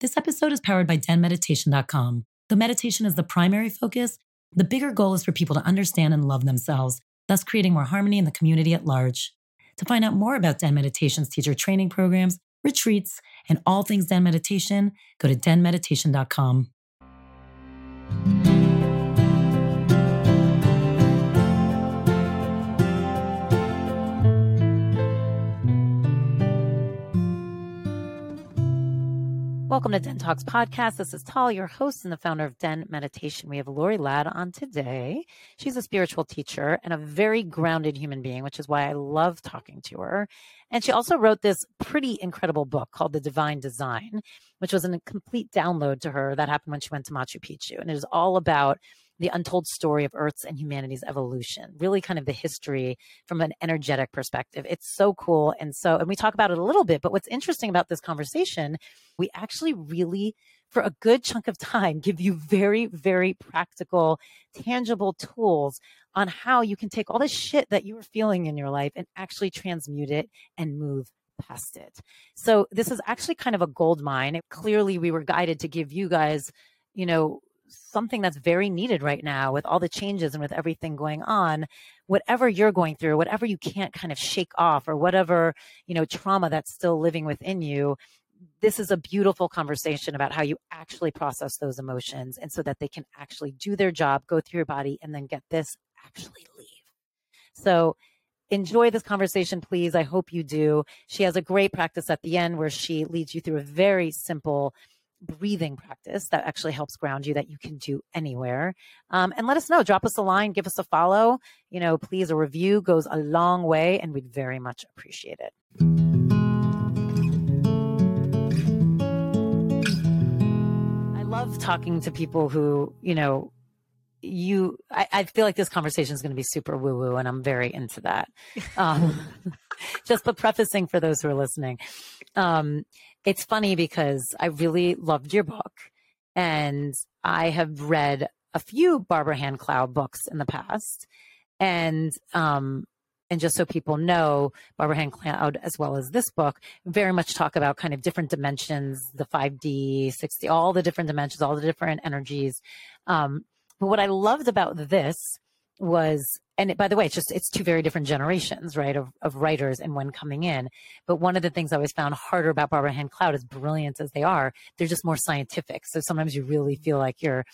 This episode is powered by denmeditation.com. Though meditation is the primary focus, the bigger goal is for people to understand and love themselves, thus creating more harmony in the community at large. To find out more about Den Meditation's teacher training programs, retreats, and all things Den Meditation, go to denmeditation.com. Welcome to Den Talks podcast. This is Tal, your host and the founder of Den Meditation. We have Lorie Ladd on today. She's a spiritual teacher and a very grounded human being, which is why I love talking to her. And she also wrote this pretty incredible book called The Divine Design, which was a complete download to her that happened when she went to Machu Picchu. And it is all about the untold story of Earth's and humanity's evolution, really kind of the history from an energetic perspective. It's so cool. And so, and we talk about it a little bit, but what's interesting about this conversation, we actually really, for a good chunk of time, give you very, very practical, tangible tools on how you can take all this shit that you are feeling in your life and actually transmute it and move past it. So this is actually kind of a gold mine. Clearly, we were guided to give you guys, you know, something that's very needed right now with all the changes and with everything going on whatever you're going through whatever you can't kind of shake off or whatever you know trauma that's still living within you this is a beautiful conversation about how you actually process those emotions and so that they can actually do their job go through your body and then get this actually leave so enjoy this conversation, please. I hope you do. She has a great practice at the end where she leads you through a very simple breathing practice that actually helps ground you that you can do anywhere. Um, and let us know. Drop us a line, give us a follow. You know, please, a review goes a long way and we'd very much appreciate it. I love talking to people who, you know, you I, I feel like this conversation is going to be super woo woo and i'm very into that um, just but prefacing for those who are listening um, it's funny because I really loved your book and I have read a few Barbara Hand Clow books in the past. And, um, and just so people know, Barbara Hand Clow, as well as this book, very much talk about kind of different dimensions, the 5D, 6D, all the different dimensions, all the different energies. Um, but what I loved about this was and it, by the way, it's just it's two very different generations, right, of, of writers and when coming in. But one of the things I always found harder about Barbara Hand Clow, as brilliant as they are, they're just more scientific. So sometimes you really feel like you're,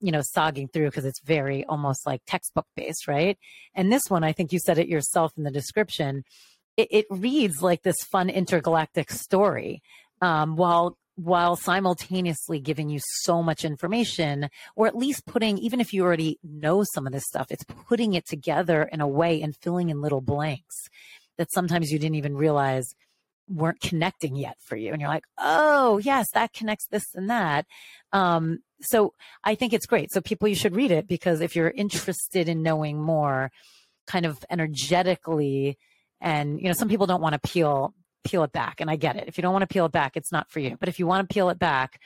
you know, sogging through because it's very almost like textbook based, right? And this one, I think you said it yourself in the description. It, it reads like this fun intergalactic story, um, while while simultaneously giving you so much information, or at least putting, even if you already know some of this stuff, it's putting it together in a way and filling in little blanks that sometimes you didn't even realize weren't connecting yet for you. And you're like, oh, yes, that connects this and that. Um, so I think it's great. So people, you should read it because if you're interested in knowing more, kind of energetically, and you know, some people don't want to peel peel it back. And I get it. If you don't want to peel it back, it's not for you. But if you want to peel it back,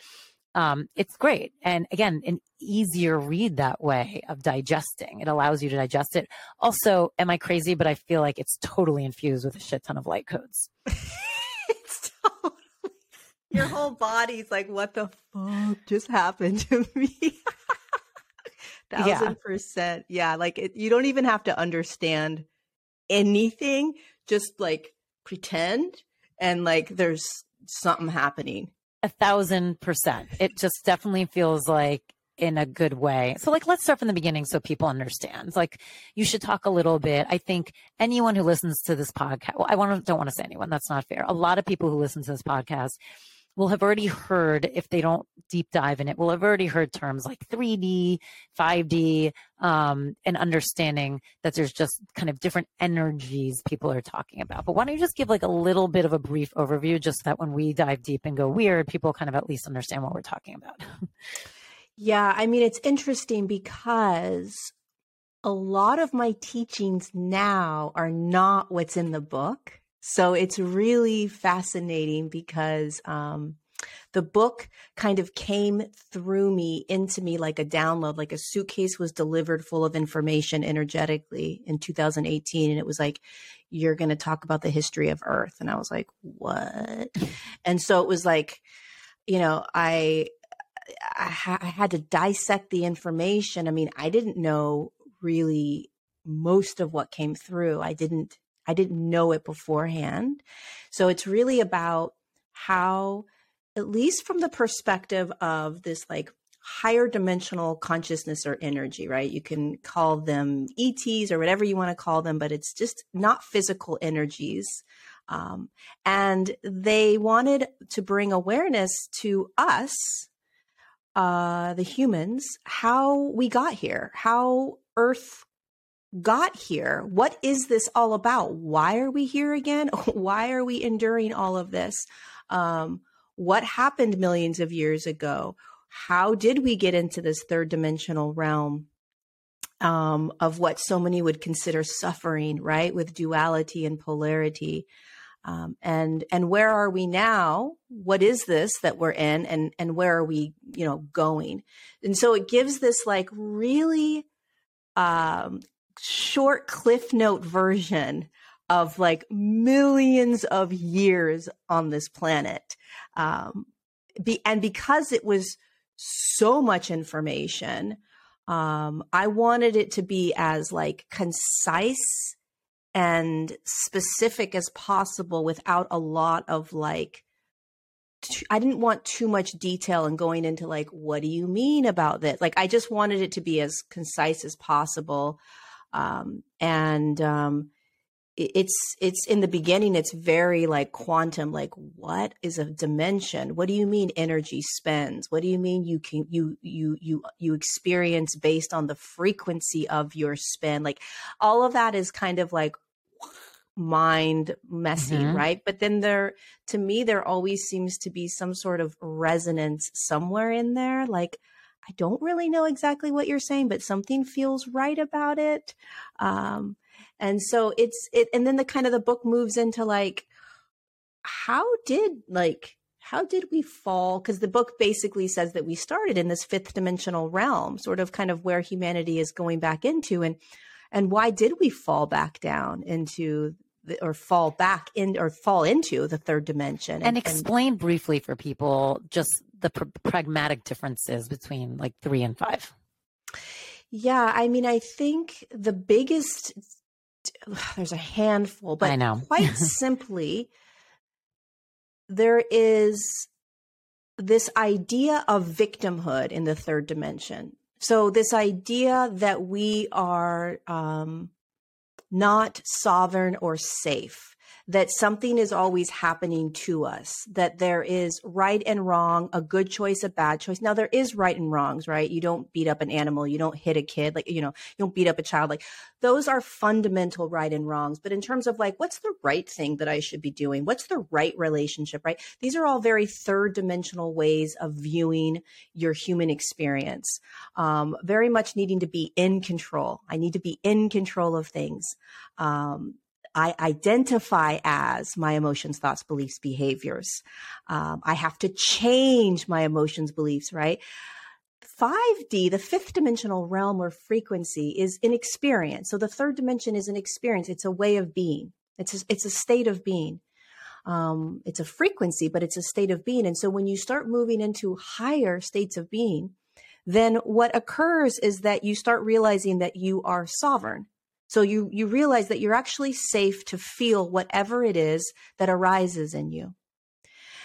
um, it's great. And again, an easier read that way of digesting. It allows you to digest it. Also, am I crazy? But I feel like it's totally infused with a shit ton of light codes. it's totally your whole body's like, what the fuck just happened to me? Thousand yeah. percent. Yeah. Like it, you don't even have to understand anything. Just like pretend and like there's something happening A thousand percent. It just definitely feels like in a good way. So like let's start from the beginning so people understand. Like you should talk a little bit. I think anyone who listens to this podcast, well, I want to, don't want to say anyone, that's not fair. A lot of people who listen to this podcast will have already heard, if they don't deep dive in it, will have already heard terms like 3D, 5D, um, and understanding that there's just kind of different energies people are talking about. But why don't you just give like a little bit of a brief overview just so that when we dive deep and go weird, people kind of at least understand what we're talking about? Yeah, I mean, it's interesting because a lot of my teachings now are not what's in the book. So it's really fascinating because um, the book kind of came through me into me like a download, like a suitcase was delivered full of information energetically in 2018. And it was like, you're going to talk about the history of Earth. And I was like, what? And so it was like, you know, I I, ha- I had to dissect the information. I mean, I didn't know really most of what came through. I didn't I didn't know it beforehand. So it's really about how at least from the perspective of this like higher dimensional consciousness or energy, right? You can call them ETs or whatever you want to call them, but it's just not physical energies. Um, and they wanted to bring awareness to us uh, the humans how we got here, how Earth got here. What is this all about? Why are we here again? Why are we enduring all of this? Um, what happened millions of years ago? How did we get into this third dimensional realm? Um, of what so many would consider suffering, right? With duality and polarity. Um, and and where are we now? What is this that we're in, and and where are we, you know, going? And so it gives this like really um, short cliff note version of like millions of years on this planet. Um, be, and because it was so much information, um, I wanted it to be as like concise and specific as possible without a lot of like I didn't want too much detail and going into like what do you mean about this like I just wanted it to be as concise as possible um, and um, it's it's in the beginning it's very like quantum like what is a dimension? What do you mean energy spends? What do you mean you can you you you you experience based on the frequency of your spin like all of that is kind of like mind messy mm-hmm. right? But then there to me there always seems to be some sort of resonance somewhere in there like i don't really know exactly what you're saying but something feels right about it. Um and so it's it and then the kind of the book moves into like how did like how did we fall? Because the book basically says that we started in this fifth dimensional realm sort of kind of where humanity is going back into and and why did we fall back down into the, or fall back in or fall into the third dimension and, and explain and, briefly for people just the pr- pragmatic differences between like 3 and 5 yeah i mean i think the biggest there's a handful, but I know. quite simply, there is this idea of victimhood in the third dimension. So, this idea that we are um, not sovereign or safe, that something is always happening to us, that there is right and wrong, a good choice, a bad choice. Now, there is right and wrongs, right? You don't beat up an animal, you don't hit a kid, like, you know, you don't beat up a child. Like, those are fundamental right and wrongs. But in terms of like, what's the right thing that I should be doing? What's the right relationship, right? These are all very third dimensional ways of viewing your human experience. Um, very much needing to be in control. I need to be in control of things. Um, I identify as my emotions, thoughts, beliefs, behaviors. Um, I have to change my emotions, beliefs, right? 5D, the fifth dimensional realm or frequency, is an experience. So the third dimension is an experience. It's a way of being. It's a, it's a state of being. Um, it's a frequency, but it's a state of being. And so when you start moving into higher states of being, then what occurs is that you start realizing that you are sovereign. So you you realize that you're actually safe to feel whatever it is that arises in you.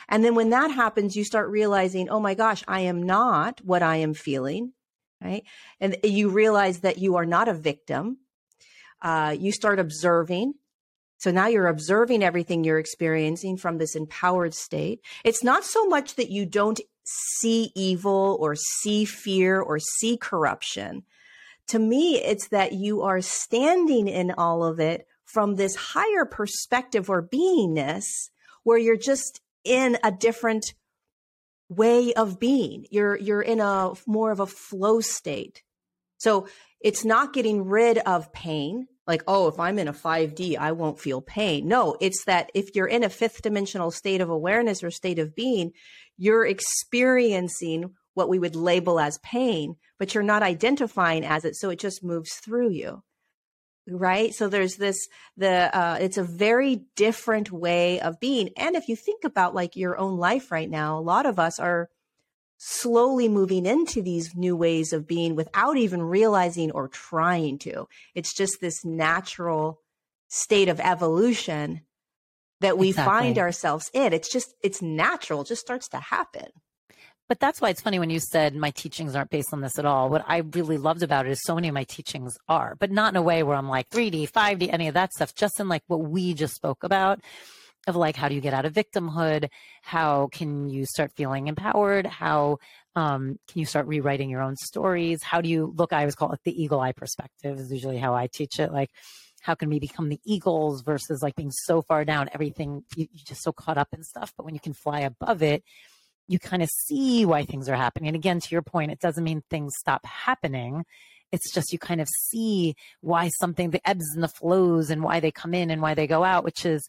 And then when that happens, you start realizing, oh my gosh, I am not what I am feeling. Right. And you realize that you are not a victim. Uh, you start observing. So now you're observing everything you're experiencing from this empowered state. It's not so much that you don't see evil or see fear or see corruption. To me, it's that you are standing in all of it from this higher perspective or beingness where you're just in a different way of being. You're you're in a more of a flow state. So it's not getting rid of pain. Like, oh, if I'm in a 5D, I won't feel pain. No, it's that if you're in a fifth dimensional state of awareness or state of being, you're experiencing what we would label as pain, but you're not identifying as it. So it just moves through you. Right? So there's this the uh it's a very different way of being. And if you think about like your own life right now a lot of us are slowly moving into these new ways of being without even realizing or trying to. It's just this natural state of evolution that we exactly. find ourselves in. It's just it's natural. It just starts to happen but that's why it's funny when you said my teachings aren't based on this at all. What I really loved about it is so many of my teachings are, but not in a way where I'm like 3D, 5D, any of that stuff, just in like what we just spoke about of like how do you get out of victimhood? How can you start feeling empowered? How um, can you start rewriting your own stories? How do you look? I always call it the eagle eye perspective, is usually how I teach it. Like, how can we become the eagles versus like being so far down, everything, you, you're just so caught up in stuff. But when you can fly above it, you kind of see why things are happening. And again, to your point, it doesn't mean things stop happening. It's just you kind of see why something, the ebbs and the flows, and why they come in and why they go out, which is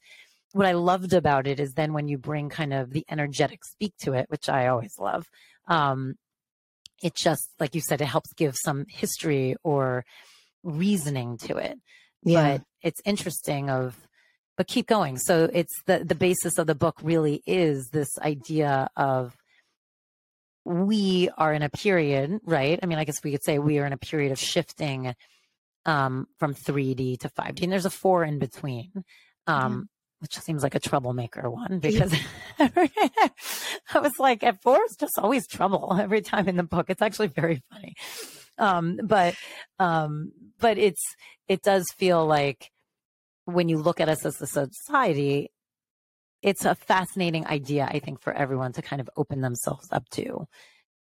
what I loved about it is then when you bring kind of the energetic speak to it, which I always love. Um, it just, like you said, it helps give some history or reasoning to it. Yeah. But it's interesting of but keep going. So it's the the basis of the book really is this idea of we are in a period, right? I mean, I guess we could say we are in a period of shifting um, from 3D to 5D, and there's a four in between, um, yeah. which seems like a troublemaker one because I was like, at four is just always trouble every time in the book. It's actually very funny, um, but um, but it's it does feel like when you look at us as a society, it's a fascinating idea, I think, for everyone to kind of open themselves up to.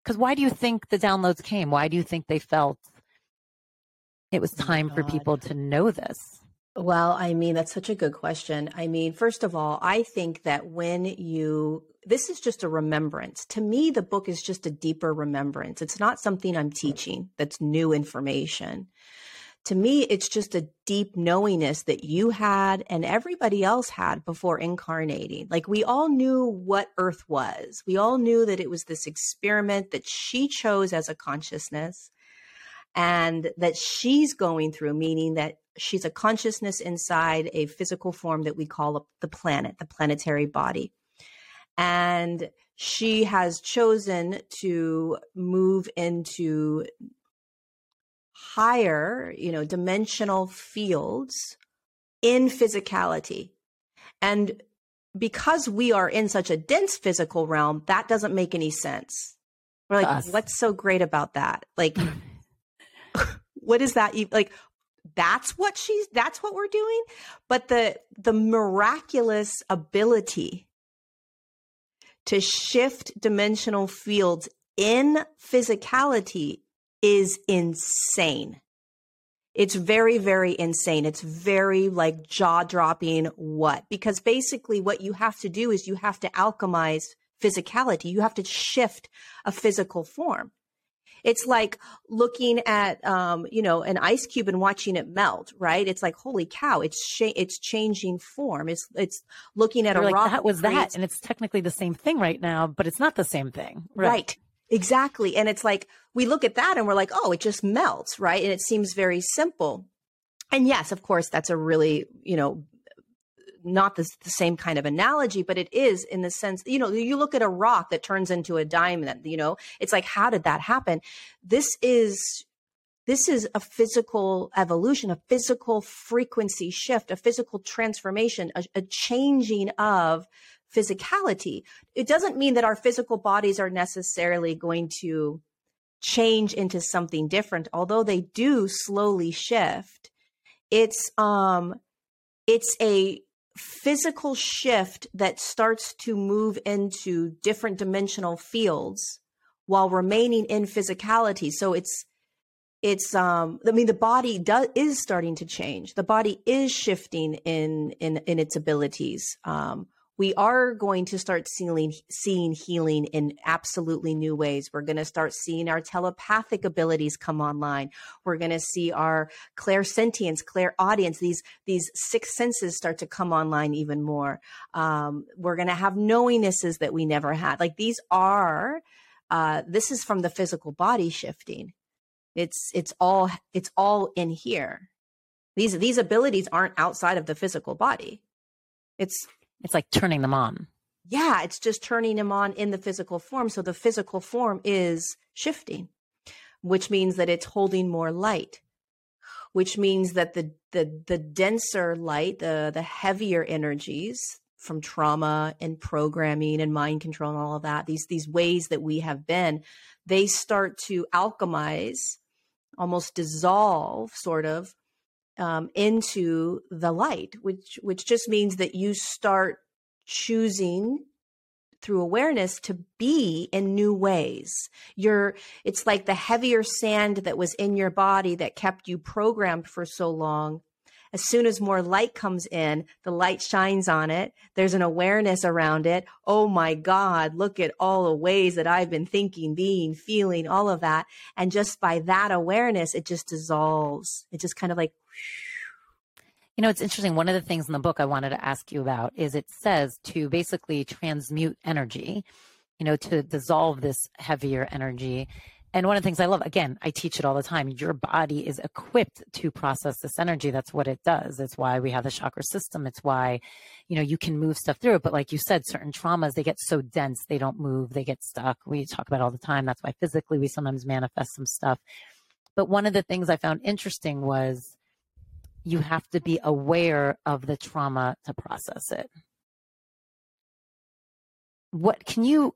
Because why do you think the downloads came? Why do you think they felt it was oh time oh for people to know this? Well, I mean, that's such a good question. I mean, first of all, I think that when you, this is just a remembrance. To me, the book is just a deeper remembrance. It's not something I'm teaching that's new information to me, it's just a deep knowingness that you had and everybody else had before incarnating. Like we all knew what Earth was. We all knew that it was this experiment that she chose as a consciousness and that she's going through, meaning that she's a consciousness inside a physical form that we call the planet, the planetary body. And she has chosen to move into higher, you know, dimensional fields in physicality. And because we are in such a dense physical realm, that doesn't make any sense. We're like, what's so great about that? Like, what is that? Like, that's what she's, that's what we're doing. But the, the miraculous ability to shift dimensional fields in physicality is insane. It's very, very insane. It's very like jaw dropping what? Because basically what you have to do is you have to alchemize physicality. You have to shift a physical form. It's like looking at, um, you know, an ice cube and watching it melt, right? It's like, holy cow, it's sh- it's changing form. It's it's looking at You're a like, rock. That was that, and it's technically the same thing right now, but it's not the same thing, right? right. Exactly. And it's like we look at that and we're like, oh, it just melts, right? And it seems very simple. And yes, of course, that's a really, you know, not the, the, same kind of analogy, but it is in the sense, you know, you look at a rock that turns into a diamond, you know, it's like, how did that happen? This is this is a physical evolution, a physical frequency shift, a physical transformation, a, a changing of physicality. It doesn't mean that our physical bodies are necessarily going to change into something different, although they do slowly shift. It's um it's a physical shift that starts to move into different dimensional fields while remaining in physicality. So it's it's um i mean the body does is starting to change the body is shifting in in in its abilities um we are going to start seeing seeing healing in absolutely new ways. We're going to start seeing our telepathic abilities come online. We're going to see our clairsentience, clairaudience, these these six senses start to come online even more. Um, we're going to have knowingnesses that we never had. Like these are. Uh, this is from the physical body shifting. It's it's all it's all in here. These these abilities aren't outside of the physical body. It's it's like turning them on. Yeah, it's just turning them on in the physical form. So the physical form is shifting, which means that it's holding more light, which means that the the the denser light, the the heavier energies from trauma and programming and mind control and all of that, these these ways that we have been, they start to alchemize, almost dissolve, sort of, um, into the light, which which just means that you start choosing through awareness to be in new ways. You're it's like the heavier sand that was in your body that kept you programmed for so long. As soon as more light comes in, the light shines on it. There's an awareness around it. Oh my God, look at all the ways that I've been thinking, being, feeling, all of that. And just by that awareness, it just dissolves. It just kind of like you know, it's interesting. One of the things in the book I wanted to ask you about is it says to basically transmute energy, you know, to dissolve this heavier energy. And one of the things I love, again, I teach it all the time. Your body is equipped to process this energy. That's what it does. It's why we have the chakra system. It's why, you know, you can move stuff through it. But like you said, certain traumas, they get so dense, they don't move, they get stuck. We talk about all the time. That's why physically we sometimes manifest some stuff. But one of the things I found interesting was you have to be aware of the trauma to process it. What can you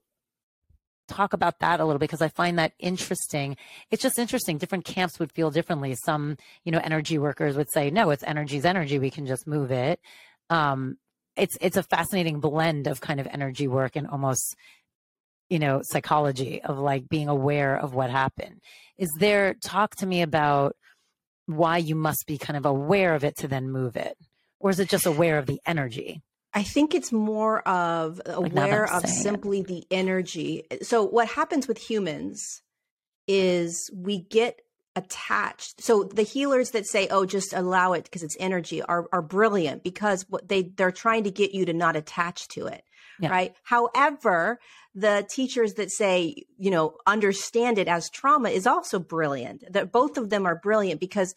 talk about that a little because I find that interesting. It's just interesting. Different camps would feel differently. Some, you know, energy workers would say, no, it's energy's energy. We can just move it. Um, it's it's a fascinating blend of kind of energy work and almost you know psychology of like being aware of what happened is there talk to me about why you must be kind of aware of it to then move it? Or is it just aware of the energy? I think it's more of aware of simply it. the energy. So, what happens with humans is we get attached. So, the healers that say, "Oh, just allow it because it's energy," are are brilliant because what they they're trying to get you to not attach to it, yeah. right? However, the teachers that say, you know, understand it as trauma is also brilliant. That both of them are brilliant because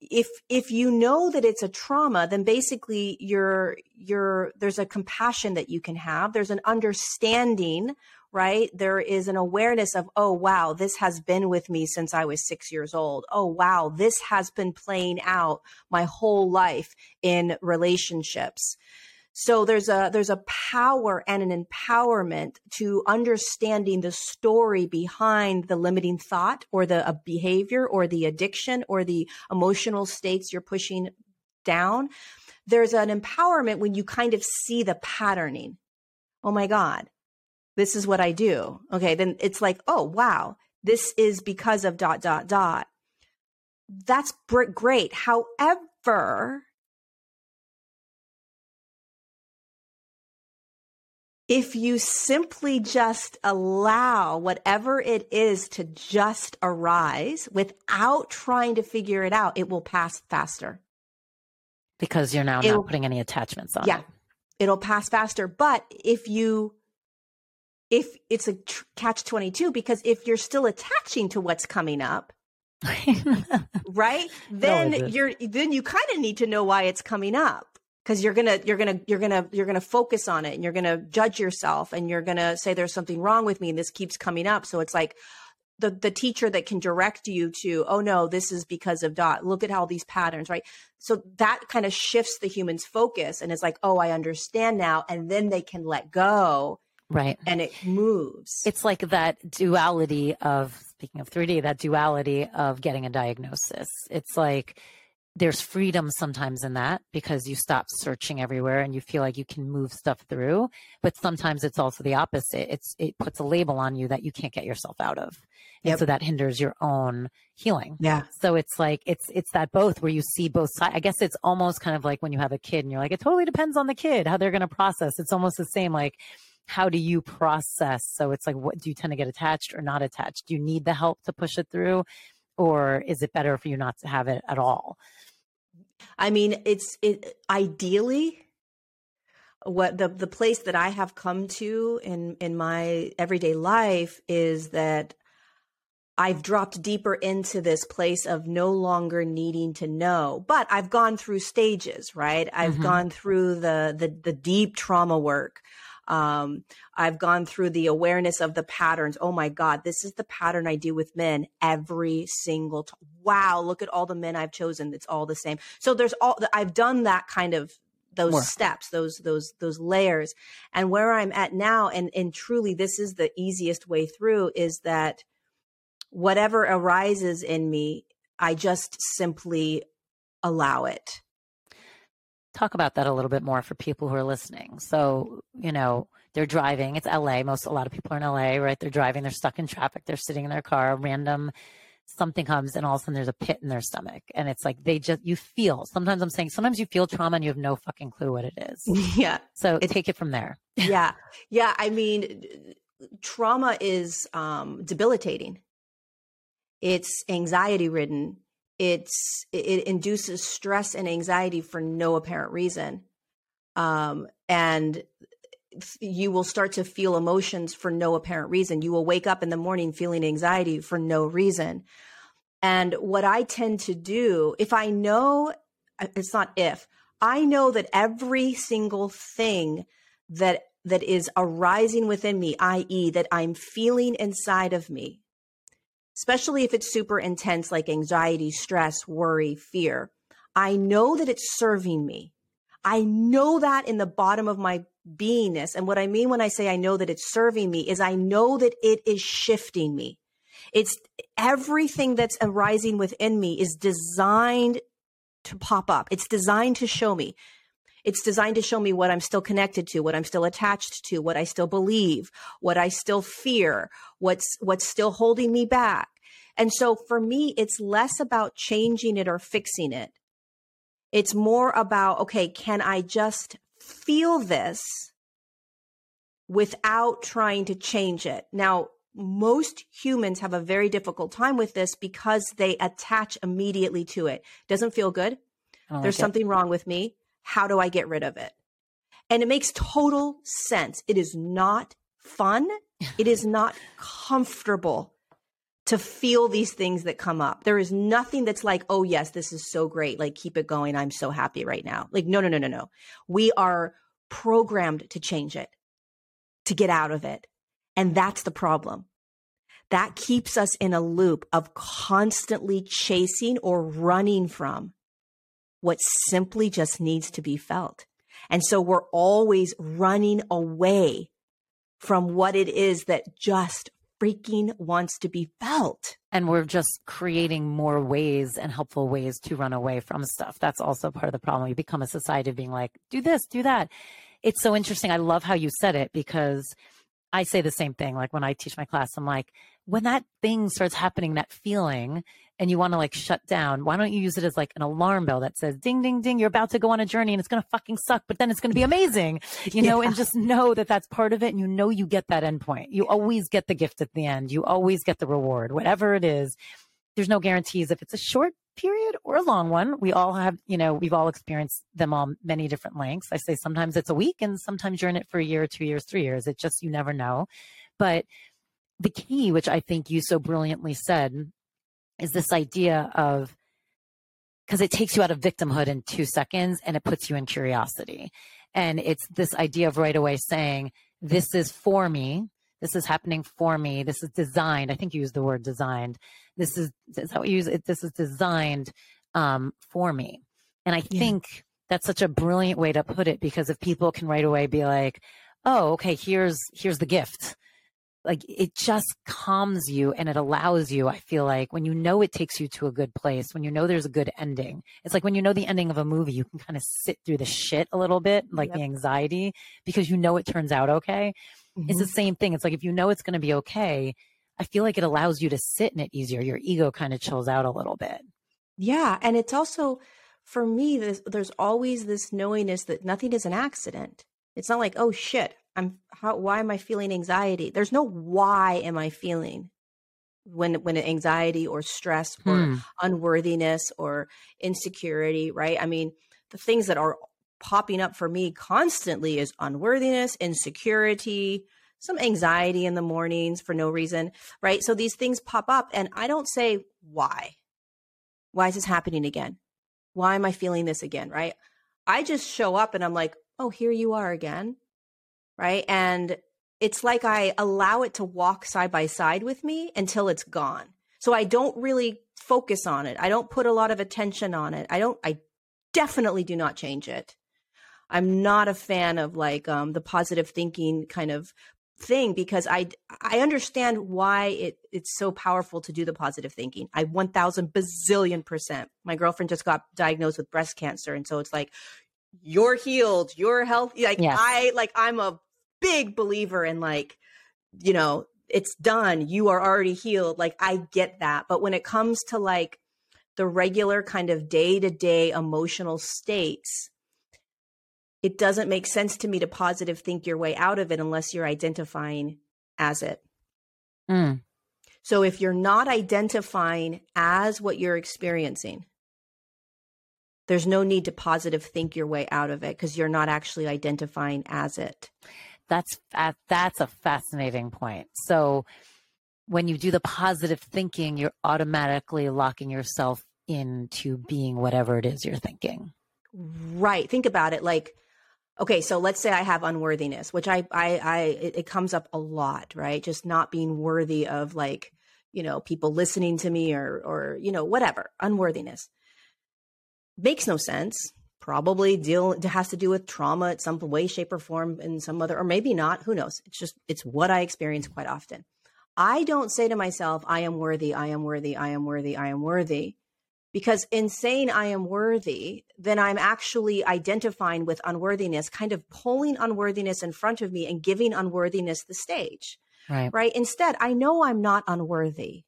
if if you know that it's a trauma then basically you're you're there's a compassion that you can have. There's an understanding right? There is an awareness of oh wow this has been with me since i was 6 years old. Oh wow this has been playing out my whole life in relationships so there's a there's a power and an empowerment to understanding the story behind the limiting thought or the uh, behavior or the addiction or the emotional states you're pushing down. There's an empowerment when you kind of see the patterning. Oh my god. This is what I do. Okay, then it's like, "Oh, wow. This is because of dot dot dot." That's great. However, if you simply just allow whatever it is to just arise without trying to figure it out, it will pass faster. Because you're now it'll, not putting any attachments on yeah, it. It'll pass faster. But if you, if it's a tr- catch 22, because if you're still attaching to what's coming up, right? Then no, you're, then you kind of need to know why it's coming up because you're gonna you're gonna you're gonna you're gonna focus on it and you're gonna judge yourself and you're gonna say there's something wrong with me and this keeps coming up. So it's like the the teacher that can direct you to oh no this is because of dot. Look at how these patterns right? So that kind of shifts the human's focus and it's like oh i understand now and then they can let go right. and it moves. It's like that duality of speaking of 3d that duality of getting a diagnosis. It's like there's freedom sometimes in that because you stop searching everywhere and you feel like you can move stuff through but sometimes it's also the opposite. It's it puts a label on you that you can't get yourself out of. And yep. so that hinders your own healing. Yeah. So it's like it's it's that both where you see both sides i guess it's almost kind of like when you have a kid and you're like it totally depends on the kid how they're going to process. It's almost the same like how do you process? So it's like what do you tend to get attached or not attached? Do you need the help to push it through? Or is it better for you not to have it at all I mean, it's it ideally what the the place that I have come to in in my everyday life is that I've dropped deeper into this place of no longer needing to know. But I've gone through stages, right? I've mm-hmm. gone through the the the deep trauma work. Um, I've gone through the awareness of the patterns. Oh my God, this is the pattern I do with men every single time. Wow, look at all the men I've chosen. It's all the same. So there's all, I've done that kind of those More. steps those those those layers and where i'm at now and and truly this is the easiest way through is that whatever arises in me i just simply allow it talk about that a little bit more for people who are listening. So, you know, they're driving. It's LA. Most a lot of people are in LA, right? They're driving. They're stuck in traffic. They're sitting in their car. Random something comes, and all of a sudden there's a pit in their stomach, and it's like they just you feel. Sometimes I'm saying sometimes you feel trauma and you have no fucking clue what it is. Yeah. So it, take it from there. yeah. Yeah. I mean, trauma is um, debilitating. It's anxiety ridden it's it induces stress and anxiety for no apparent reason. Um, and you will start to feel emotions for no apparent reason. You will wake up in the morning feeling anxiety for no reason. And what i tend to do if i know uh, it's not if i know that every single thing that that is arising within me i.e that i'm feeling inside of me especially if it's super intense, like anxiety, stress, worry, fear. I know that it's serving me. I know that in the bottom of my beingness. And what I mean when I say I know that it's serving me is I know that it is shifting me. It's everything that's arising within me is designed to pop up. It's designed to show me. It's designed to show me what I'm still connected to, what I'm still attached to, what I still believe, what I still fear, what's what's still holding me back. And so for me, it's less about changing it or fixing it. It's more about, okay, can I just feel this without trying to change it? Now, most humans have a very difficult time with this because they attach immediately to it. Doesn't feel good. There's like something wrong with me. How do I get rid of it? And it makes total sense. It is not fun. It is not comfortable to feel these things that come up. There is nothing that's like, oh, yes, this is so great. Like, keep it going. I'm so happy right now. Like, no, no, no, no, no. We are programmed to change it, to get out of it. And that's the problem. That keeps us in a loop of constantly chasing or running from what simply just needs to be felt. And so we're always running away from what it is that just freaking wants to be felt. And we're just creating more ways and helpful ways to run away from stuff. That's also part of the problem. We become a society of being like, do this, do that. It's so interesting. I love how you said it because I say the same thing. Like when I teach my class, I'm like, when that thing starts happening, that feeling, and you want to like shut down, why don't you use it as like an alarm bell that says ding, ding, ding, you're about to go on a journey and it's going to fucking suck, but then it's going to be amazing, you know, yeah. and just know that that's part of it. And you know, you get that endpoint. You always get the gift at the end. You always get the reward, whatever it is. There's no guarantees if it's a short period or a long one. We all have, you know, we've all experienced them on many different lengths. I say sometimes it's a week and sometimes you're in it for a year, two years, three years. It just, you never know. But the key, which I think you so brilliantly said, is this idea of because it takes you out of victimhood in two seconds and it puts you in curiosity. And it's this idea of right away saying, This is for me. This is happening for me. This is designed. I think you use the word designed. This is, is that what you use? It, this is designed um, for me. And I yeah. think that's such a brilliant way to put it because if people can right away be like, oh, okay, here's, here's the gift like it just calms you and it allows you i feel like when you know it takes you to a good place when you know there's a good ending it's like when you know the ending of a movie you can kind of sit through the shit a little bit like yep. the anxiety because you know it turns out okay mm-hmm. it's the mm-hmm. same thing it's like if you know it's going to be okay i feel like it allows you to sit in it easier your ego kind of chills out a little bit yeah and it's also for me there's, there's always this knowingness that nothing is an accident it's not like oh shit I'm how why am I feeling anxiety? There's no why am I feeling when when anxiety or stress or hmm. unworthiness or insecurity, right? I mean, the things that are popping up for me constantly is unworthiness, insecurity, some anxiety in the mornings for no reason, right? So these things pop up and I don't say why. Why is this happening again? Why am I feeling this again, right? I just show up and I'm like, "Oh, here you are again." Right? And it's like I allow it to walk side by side with me until it's gone. So I don't really focus on it. I don't put a lot of attention on it. I don't, I definitely do not change it. I'm not a fan of like um, the positive thinking kind of thing because I I understand why it it's so powerful to do the positive thinking. I 1000 bazillion percent. My girlfriend just got diagnosed with breast cancer and so it's like you're healed, you're healthy. Like yes. I like I'm a big believer in like, you know, it's done. You are already healed. Like I get that. But when it comes to like the regular kind of day to day emotional states, it doesn't make sense to me to positive think your way out of it unless you're identifying as it. Mm. So if you're not identifying as what you're experiencing, there's no need to positive think your way out of it because you're not actually identifying as it. That's that's a fascinating point. So when you do the positive thinking, you're automatically locking yourself into being whatever it is you're thinking. Right. Think about it like okay, so let's say I have unworthiness, which I I I it, it comes up a lot, right? Just not being worthy of like, you know, people listening to me or or you know, whatever, unworthiness. Makes no sense probably deal has to do with trauma in some way shape or form in some other or maybe not who knows? It's just it's what i experience quite often. I don't say to myself i am worthy i am worthy i am worthy i am worthy because in saying i am worthy then i'm actually identifying with unworthiness kind of pulling unworthiness in front of me and giving unworthiness the stage right. right? Instead i know i'm not unworthy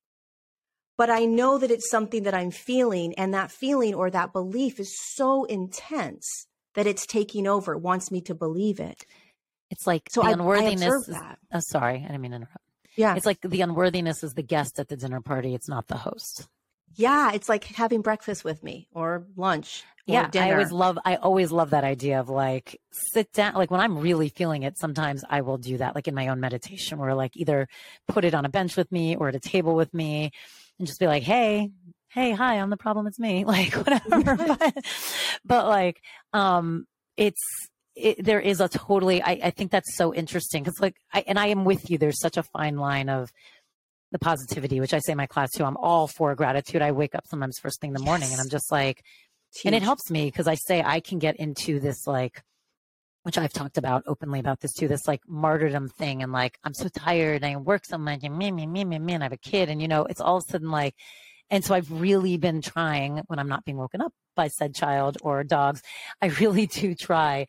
but I know that it's something that I'm feeling, and that feeling or that belief is so intense that it's taking over. It wants me to believe it. It's like so the I, unworthiness. I is, oh, sorry, I didn't mean to interrupt. Yeah, it's like the unworthiness is the guest at the dinner party. It's not the host. Yeah, it's like having breakfast with me or lunch. Or yeah, dinner. I always love. I always love that idea of like sit down. Like when I'm really feeling it, sometimes I will do that. Like in my own meditation, where like either put it on a bench with me or at a table with me, and just be like, hey, hey, hi, I'm the problem. It's me. Like whatever. but, but like, um, it's, it, there is a totally, I, I think that's so interesting because like, I, and I am with you. There's such a fine line of the positivity, which I say in my class too. I'm all for gratitude. I wake up sometimes first thing in the morning yes. and I'm just like, and it helps me because I say I can get into this like, which I've talked about openly about this too, this like martyrdom thing. And like, I'm so tired and I work so much and me, me, me, me, me, and I have a kid. And, you know, it's all of a sudden like, and so I've really been trying when I'm not being woken up by said child or dogs, I really do try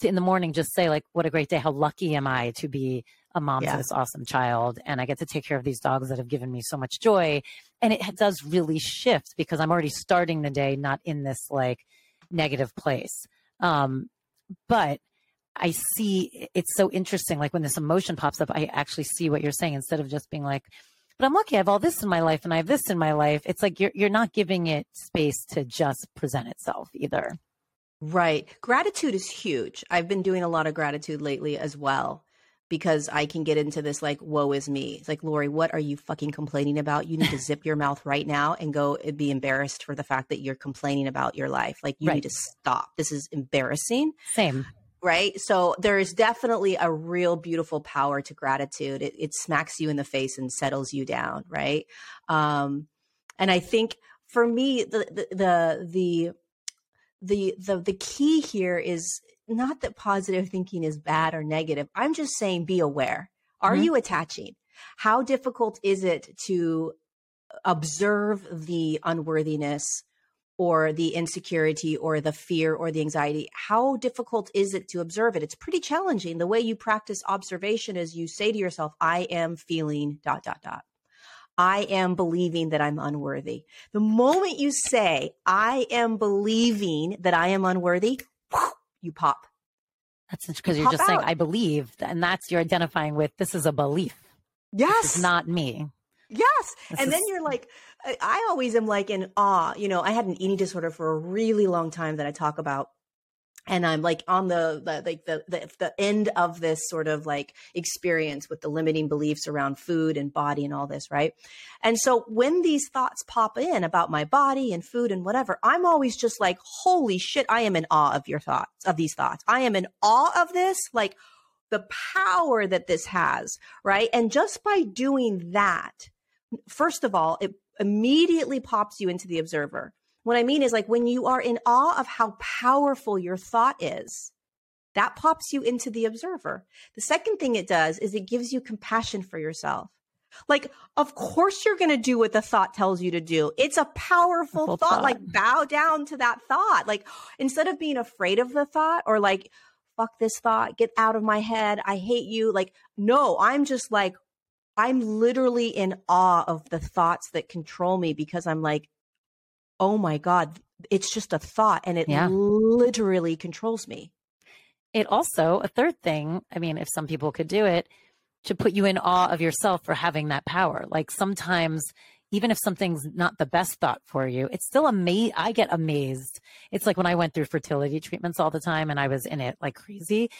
to in the morning just say like, what a great day. How lucky am I to be a mom yeah. to this awesome child? And I get to take care of these dogs that have given me so much joy. And it does really shift because I'm already starting the day not in this like negative place. Um, but I see it's so interesting. Like when this emotion pops up, I actually see what you're saying instead of just being like, but I'm lucky I have all this in my life and I have this in my life. It's like you're you're not giving it space to just present itself either. Right. Gratitude is huge. I've been doing a lot of gratitude lately as well because I can get into this like, woe is me. It's like, Lorie, what are you fucking complaining about? You need to zip your mouth right now and go and be embarrassed for the fact that you're complaining about your life. Like, you right. need to stop. This is embarrassing. Same. right? So there is definitely a real beautiful power to gratitude. It, it smacks you in the face and settles you down, right? Um, and I think for me, the the the the the the, the key here is not that positive thinking is bad or negative. I'm just saying be aware. Are mm-hmm. you attaching? How difficult is it to observe the unworthiness or the insecurity or the fear or the anxiety? How difficult is it to observe it? It's pretty challenging. The way you practice observation is you say to yourself, I am feeling dot, dot, dot. I am believing that I'm unworthy. The moment you say, I am believing that I am unworthy, you pop. That's because you are just out. saying, I believe. And that's you're identifying with this is a belief. Yes. not me. Yes. This and is... then you're like, I always am like in awe. You know, I had an eating disorder for a really long time that I talk about and I'm like on the, the like the, the the end of this sort of like experience with the limiting beliefs around food and body and all this, right? And so when these thoughts pop in about my body and food and whatever, I'm always just like, holy shit, I am in awe of your thoughts, of these thoughts. I am in awe of this, like the power that this has, right? And just by doing that, first of all, it immediately pops you into the observer what I mean is like when you are in awe of how powerful your thought is, that pops you into the observer. The second thing it does is it gives you compassion for yourself. Like, of course you're going to do what the thought tells you to do. It's a powerful thought. thought. Like, bow down to that thought. Like, instead of being afraid of the thought or like, fuck this thought, get out of my head, I hate you. Like, no, I'm just like, I'm literally in awe of the thoughts that control me because I'm like, oh my God, it's just a thought and it yeah. literally controls me. It also, a third thing, I mean, if some people could do it, to put you in awe of yourself for having that power. Like sometimes, even if something's not the best thought for you, it's still amazing. I get amazed. It's like when I went through fertility treatments all the time and I was in it like crazy.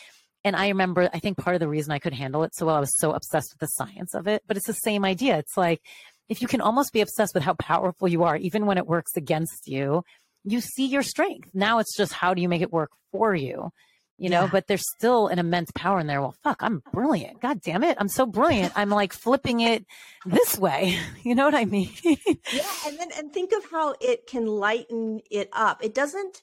And I remember, I think part of the reason I could handle it so well, I was so obsessed with the science of it. But it's the same idea. It's like, if you can almost be obsessed with how powerful you are, even when it works against you, you see your strength. Now it's just how do you make it work for you? You know, yeah. but there's still an immense power in there. Well, fuck, I'm brilliant. God damn it. I'm so brilliant. I'm like flipping it this way. You know what I mean? yeah. And then, and think of how it can lighten it up. It doesn't,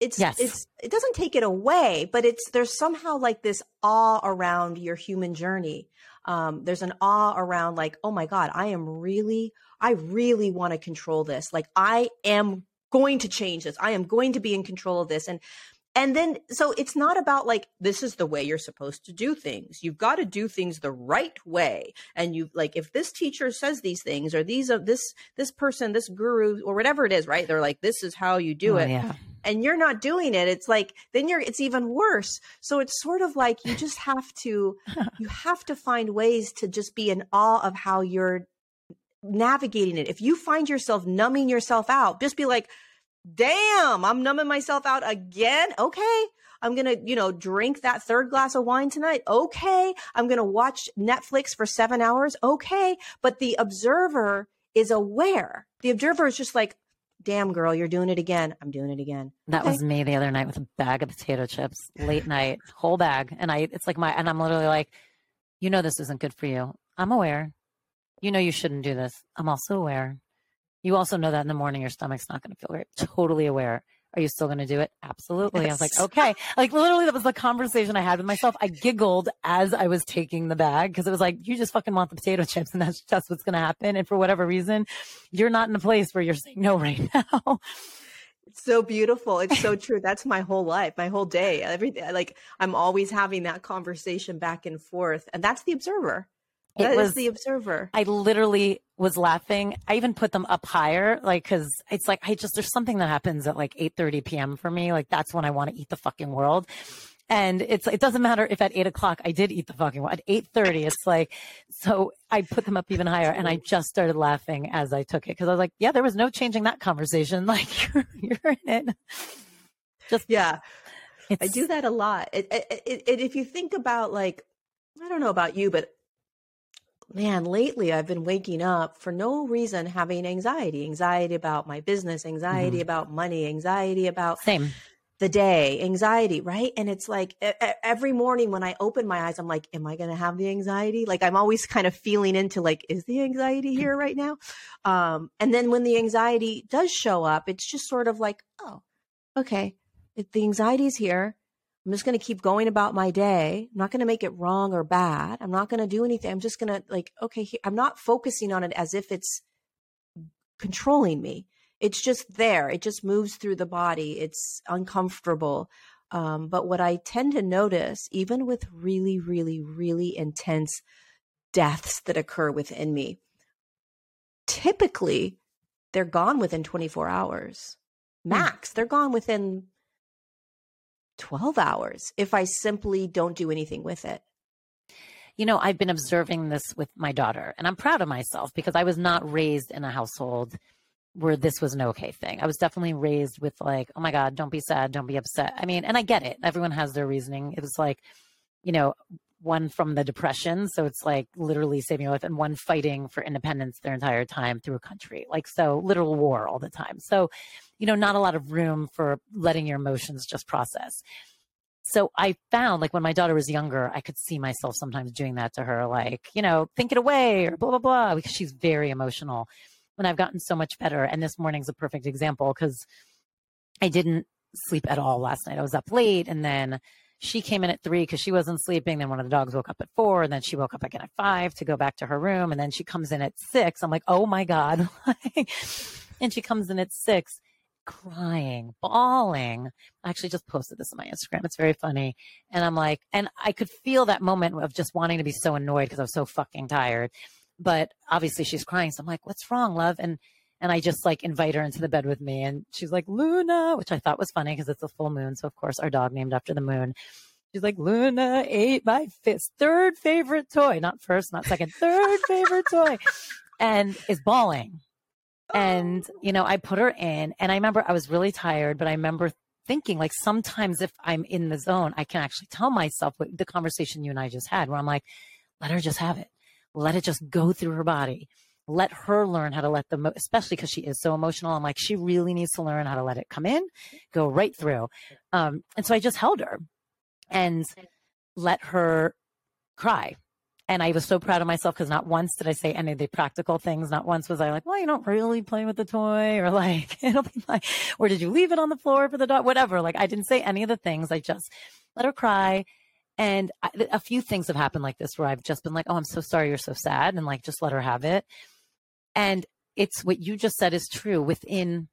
it's, yes. it's, it doesn't take it away, but it's, there's somehow like this awe around your human journey um, there's an awe around like, oh my God, I am really, I really want to control this. Like I am going to change this. I am going to be in control of this. And and then so it's not about like this is the way you're supposed to do things you've got to do things the right way and you like if this teacher says these things or these are this this person this guru or whatever it is right they're like this is how you do oh, it yeah and you're not doing it it's like then you're it's even worse. So it's sort of like you just have to you have to find ways to just be in awe of how you're navigating it. If you find yourself numbing yourself out just be like damn i'm numbing myself out again? Okay i'm gonna you know drink that third glass of wine tonight? Okay i'm gonna watch netflix for seven hours? Okay. But the observer is aware. The observer is just like damn girl, you're doing it again. I'm doing it again. That okay. was me the other night with a bag of potato chips, late night, whole bag. And I, it's like my, and I'm literally like, you know, this isn't good for you. I'm aware. You know, you shouldn't do this. I'm also aware. You also know that in the morning your stomach's not going to feel great. Totally aware. Are you still going to do it? Absolutely. Yes. I was like, okay. Like literally that was the conversation I had with myself. I giggled as I was taking the bag because it was like, you just fucking want the potato chips and that's just what's going to happen. And for whatever reason, you're not in a place where you're saying no right now. It's so beautiful. It's so true. That's my whole life, my whole day. Everything like I'm always having that conversation back and forth. And that's the observer. That it was the observer. I literally was laughing. I even put them up higher, like, cause it's like, I just, there's something that happens at like 8 30 PM for me. Like, that's when I want to eat the fucking world. And it's, it doesn't matter if at eight o'clock I did eat the fucking world. At 8 30, it's like, so I put them up even higher and I just started laughing as I took it. Cause I was like, yeah, there was no changing that conversation. Like, you're, you're in it. Just, yeah. I do that a lot. It, it, it, if you think about like, I don't know about you, but man, lately I've been waking up for no reason having anxiety, anxiety about my business, anxiety mm-hmm. about money, anxiety about same the day, anxiety, right? And it's like every morning when I open my eyes, I'm like, am I going to have the anxiety? Like I'm always kind of feeling into like, is the anxiety here right now? Um, and then when the anxiety does show up, it's just sort of like, oh, okay, the anxiety is here. I'm just going to keep going about my day. I'm not going to make it wrong or bad. I'm not going to do anything. I'm just going to like, okay, I'm not focusing on it as if it's controlling me. It's just there. It just moves through the body. It's uncomfortable. Um, but what I tend to notice, even with really, really, really intense deaths that occur within me, typically they're gone within 24 hours. Hmm. Max, they're gone within 12 hours if I simply don't do anything with it. You know, I've been observing this with my daughter, and I'm proud of myself because I was not raised in a household where this was an okay thing. I was definitely raised with like, oh my God, don't be sad, don't be upset. I mean, and I get it. Everyone has their reasoning. It was like, you know, one from the depression. So it's like literally saving your life and one fighting for independence their entire time through a country. Like, so literal war all the time. So, you know, not a lot of room for letting your emotions just process. So I found like when my daughter was younger, I could see myself sometimes doing that to her, like, you know, think it away or blah, blah, blah, because she's very emotional. When I've gotten so much better. And this morning's a perfect example because I didn't sleep at all last night. I was up late and then she came in at three because she wasn't sleeping. Then one of the dogs woke up at four, and then she woke up again at five to go back to her room. And then she comes in at six. I'm like, oh my God. and she comes in at six crying, bawling. I actually just posted this on my Instagram. It's very funny. And I'm like, and I could feel that moment of just wanting to be so annoyed because I was so fucking tired. But obviously she's crying. So I'm like, what's wrong, love? And and I just like invite her into the bed with me. And she's like, Luna, which I thought was funny because it's a full moon. So, of course, our dog named after the moon. She's like, Luna ate my fifth, third favorite toy, not first, not second, third favorite toy, and is bawling. And, you know, I put her in, and I remember I was really tired, but I remember thinking like sometimes if I'm in the zone, I can actually tell myself what the conversation you and I just had, where I'm like, let her just have it. Let it just go through her body let her learn how to let the, especially because she is so emotional. I'm like, she really needs to learn how to let it come in, go right through. Um, and so I just held her and let her cry. And I was so proud of myself because not once did I say any of the practical things. Not once was I like, well, you don't really play with the toy or like, it'll be like, or did you leave it on the floor for the dog? Whatever. Like I didn't say any of the things. I just let her cry. And I, a few things have happened like this where I've just been like, oh, I'm so sorry you're so sad. And like, just let her have it. And it's what you just said is true. Within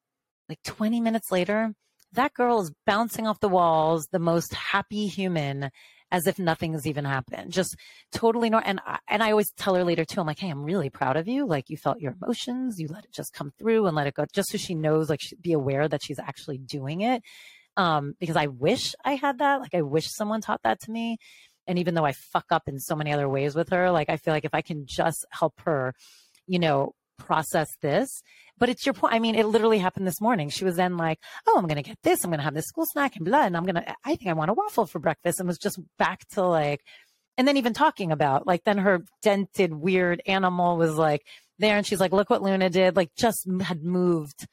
like 20 minutes later, that girl is bouncing off the walls, the most happy human, as if nothing has even happened. Just totally normal. And I, and I always tell her later too. I'm like, hey, I'm really proud of you. Like you felt your emotions, you let it just come through and let it go, just so she knows, like, be aware that she's actually doing it. Um, because I wish I had that. Like I wish someone taught that to me. And even though I fuck up in so many other ways with her, like I feel like if I can just help her, you know, process this. But it's your point. I mean, it literally happened this morning. She was then like, Oh, I'm going to get this. I'm going to have this school snack and blah. And I'm going to, I think I want a waffle for breakfast and was just back to like, and then even talking about like, then her dented weird animal was like there. And she's like, look what Luna did. Like just had moved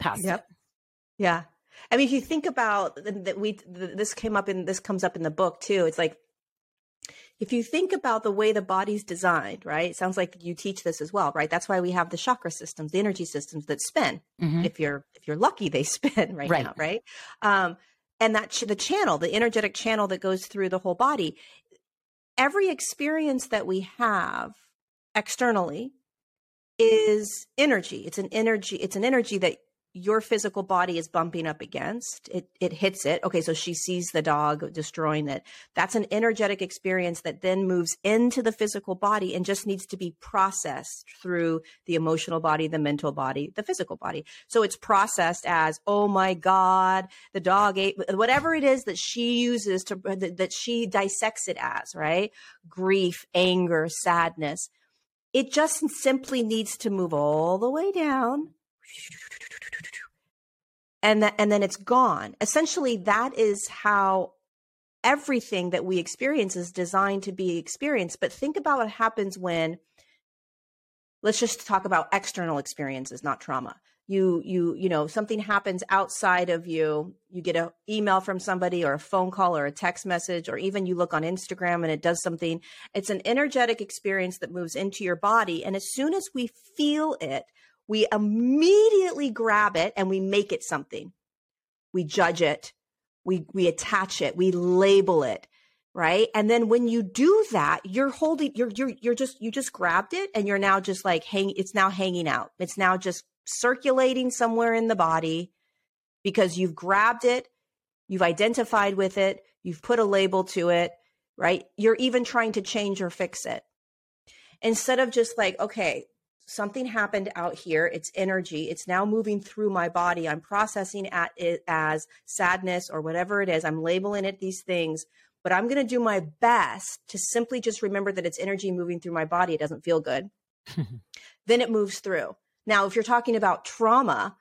past yep. it. Yeah. I mean, if you think about that, we this came up in this comes up in the book too. It's like if you think about the way the body's designed, right? It sounds like you teach this as well, right? That's why we have the chakra systems, the energy systems that spin. Mm-hmm. If you're if you're lucky, they spin right, right. now, right? Um, and that ch- the channel, the energetic channel that goes through the whole body. Every experience that we have externally is energy. It's an energy. It's an energy that your physical body is bumping up against it it hits it. Okay so she sees the dog destroying it. That's an energetic experience that then moves into the physical body and just needs to be processed through the emotional body the mental body the physical body. So it's processed as oh my god the dog ate whatever it is that she uses to that she dissects it as right? Grief anger sadness. It just simply needs to move all the way down and and then it's gone. Essentially that is how everything that we experience is designed to be experienced. But think about what happens when let's just talk about external experiences not trauma. You you you know something happens outside of you. You get an email from somebody or a phone call or a text message or even you look on instagram and it does something. It's an energetic experience that moves into your body. And as soon as we feel it we immediately grab it and we make it something. We judge it. We we attach it. We label it right? And then when you do that you're holding you're you're you're just you just grabbed it and you're now just like hang it's now hanging out. It's now just circulating somewhere in the body because you've grabbed it, you've identified with it, you've put a label to it, right? You're even trying to change or fix it. Instead of just like, okay, something happened out here, it's energy, it's now moving through my body. I'm processing at it as sadness or whatever it is. I'm labeling it these things, but I'm going to do my best to simply just remember that it's energy moving through my body. It doesn't feel good. then it moves through. Now, if you're talking about trauma,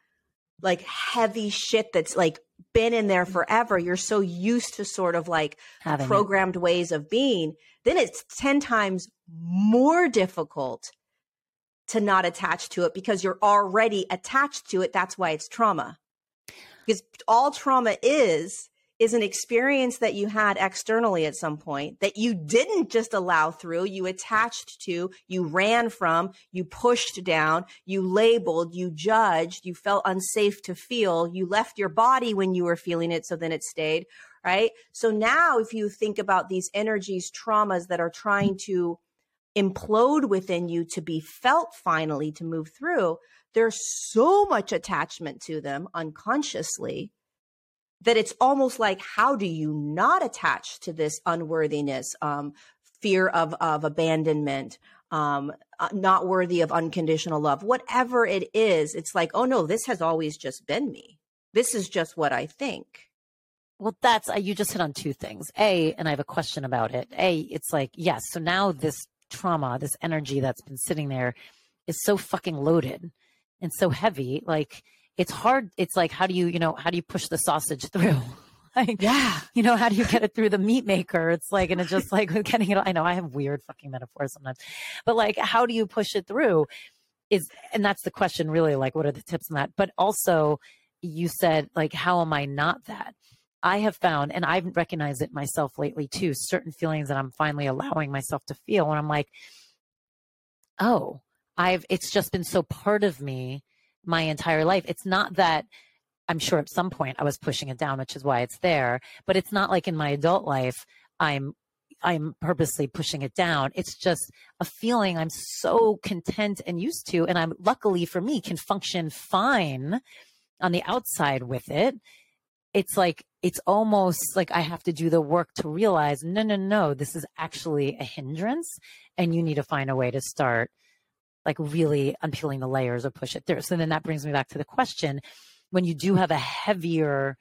like heavy shit that's like been in there mm. forever, you're so used to sort of like Having programmed it. ways of being, then it's 10 times more difficult to not attach to it because you're already attached to it. That's why it's trauma. Because all trauma is is an experience that you had externally at some point that you didn't just allow through, you attached to, you ran from, you pushed down, you labeled, you judged, you felt unsafe to feel, you left your body when you were feeling it, so then it stayed, right? So now, if you think about these energies, traumas that are trying to implode within you to be felt finally to move through, there's so much attachment to them unconsciously that it's almost like how do you not attach to this unworthiness um, fear of of abandonment um, uh, not worthy of unconditional love whatever it is it's like oh no this has always just been me. This is just what i think. Well that's uh, you just hit on two things. A and i have a question about it. A it's like yes so now this trauma this energy that's been sitting there is so fucking loaded and so heavy like it's hard. It's like, how do you, you know, how do you push the sausage through? like, yeah, you know, how do you get it through the meat maker? It's like, and it's just like getting it. I know I have weird fucking metaphors sometimes, but like, how do you push it through? Is, and that's the question really, like, what are the tips on that? But also, you said, like, how am I not that? I have found, and I've recognized it myself lately too, certain feelings that I'm finally allowing myself to feel when I'm like, oh, I've, it's just been so part of me my entire life. It's not that I'm sure at some point I was pushing it down, which is why it's there, but it's not like in my adult life I'm I'm purposely pushing it down. It's just a feeling I'm so content and used to and I'm luckily for me can function fine on the outside with it. It's like it's almost like I have to do the work to realize no no no this is actually a hindrance and you need to find a way to start like really unpeeling the layers or push it through. So then that brings me back to the question when you do have a heavier,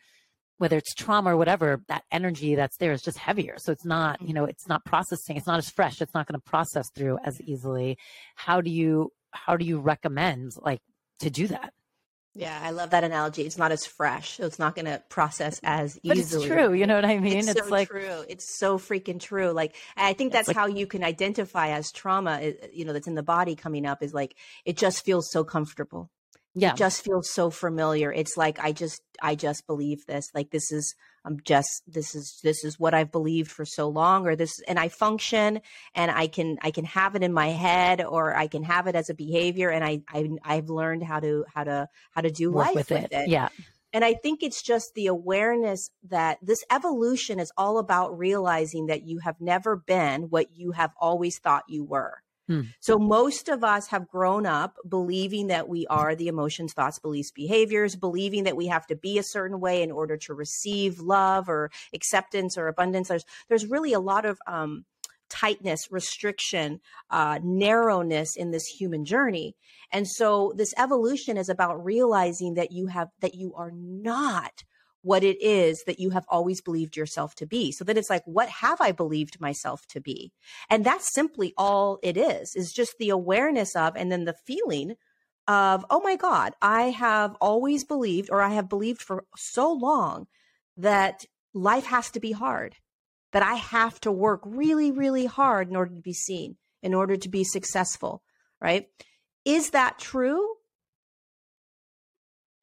whether it's trauma or whatever, that energy that's there is just heavier. So it's not, you know, it's not processing, it's not as fresh, it's not going to process through as easily. How do you, how do you recommend like to do that? Yeah, I love that analogy. It's not as fresh, so it's not going to process as but easily. But it's true. You know what I mean? It's, it's so like true. It's so freaking true. Like I think that's like, how you can identify as trauma. You know, that's in the body coming up is like it just feels so comfortable. Yeah, it just feels so familiar. It's like I just I just believe this. Like this is I'm just this is this is what I've believed for so long or this and I function and I can I can have it in my head or I can have it as a behavior and I, I I've learned how to how to how to do Work life with, with it. it. Yeah. And I think it's just the awareness that this evolution is all about realizing that you have never been what you have always thought you were. Hmm. So most of us have grown up believing that we are the emotions, thoughts, beliefs, behaviors, believing that we have to be a certain way in order to receive love or acceptance or abundance. There's there's really a lot of um, tightness, restriction, uh, narrowness in this human journey. And so this evolution is about realizing that you have that you are not what it is that you have always believed yourself to be. So then it's like, what have I believed myself to be? And that's simply all it is, is just the awareness of, and then the feeling of, oh my God, I have always believed, or I have believed for so long that life has to be hard, that I have to work really, really hard in order to be seen, in order to be successful, right? Is that true?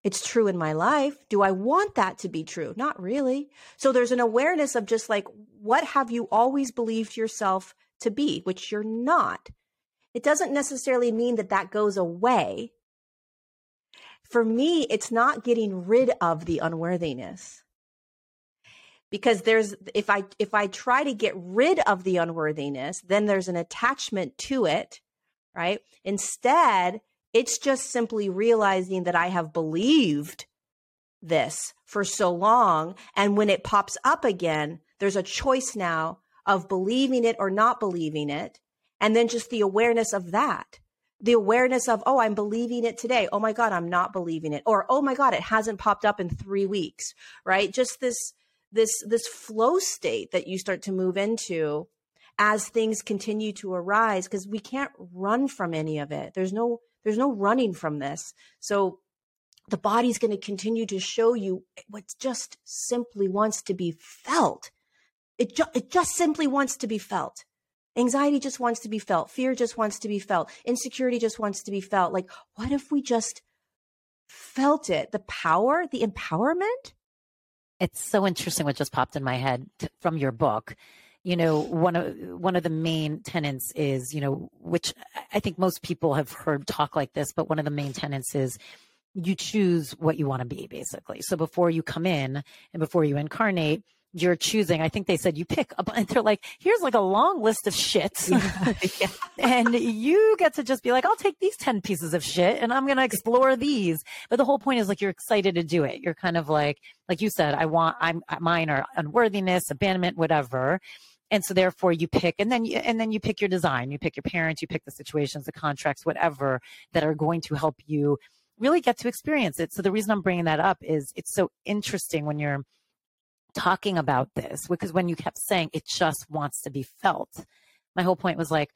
It's true in my life. Do I want that to be true? Not really. So there's an awareness of just like, what have you always believed yourself to be, which you're not? It doesn't necessarily mean that that goes away. For me, it's not getting rid of the unworthiness. Because there's if I if I try to get rid of the unworthiness, then there's an attachment to it, right? Instead, it's just simply realizing that I have believed this for so long. And when it pops up again, there's a choice now of believing it or not believing it. And then just the awareness of that. The awareness of, oh, I'm believing it today. Oh my God, I'm not believing it. Or, oh my God, it hasn't popped up in three weeks, right? Just this, this, this flow state that you start to move into as things continue to arise because we can't run from any of it. There's no, there's no running from this. So the body's going to continue to show you what just simply wants to be felt. It, ju- it just simply wants to be felt. Anxiety just wants to be felt. Fear just wants to be felt. Insecurity just wants to be felt. Like, what if we just felt it? The power, the empowerment? It's so interesting what just popped in my head from your book you know one of one of the main tenants is you know which i think most people have heard talk like this but one of the main tenants is you choose what you want to be basically so before you come in and before you incarnate you're choosing. I think they said you pick up and they're like, here's like a long list of shit. yeah. and you get to just be like, I'll take these 10 pieces of shit and I'm going to explore these. But the whole point is like, you're excited to do it. You're kind of like, like you said, I want, I'm, mine are unworthiness, abandonment, whatever and so therefore you pick and then you, and then you pick your design you pick your parents you pick the situations the contracts whatever that are going to help you really get to experience it. So the reason i'm bringing that up is it's so interesting when you're talking about this because when you kept saying it just wants to be felt my whole point was like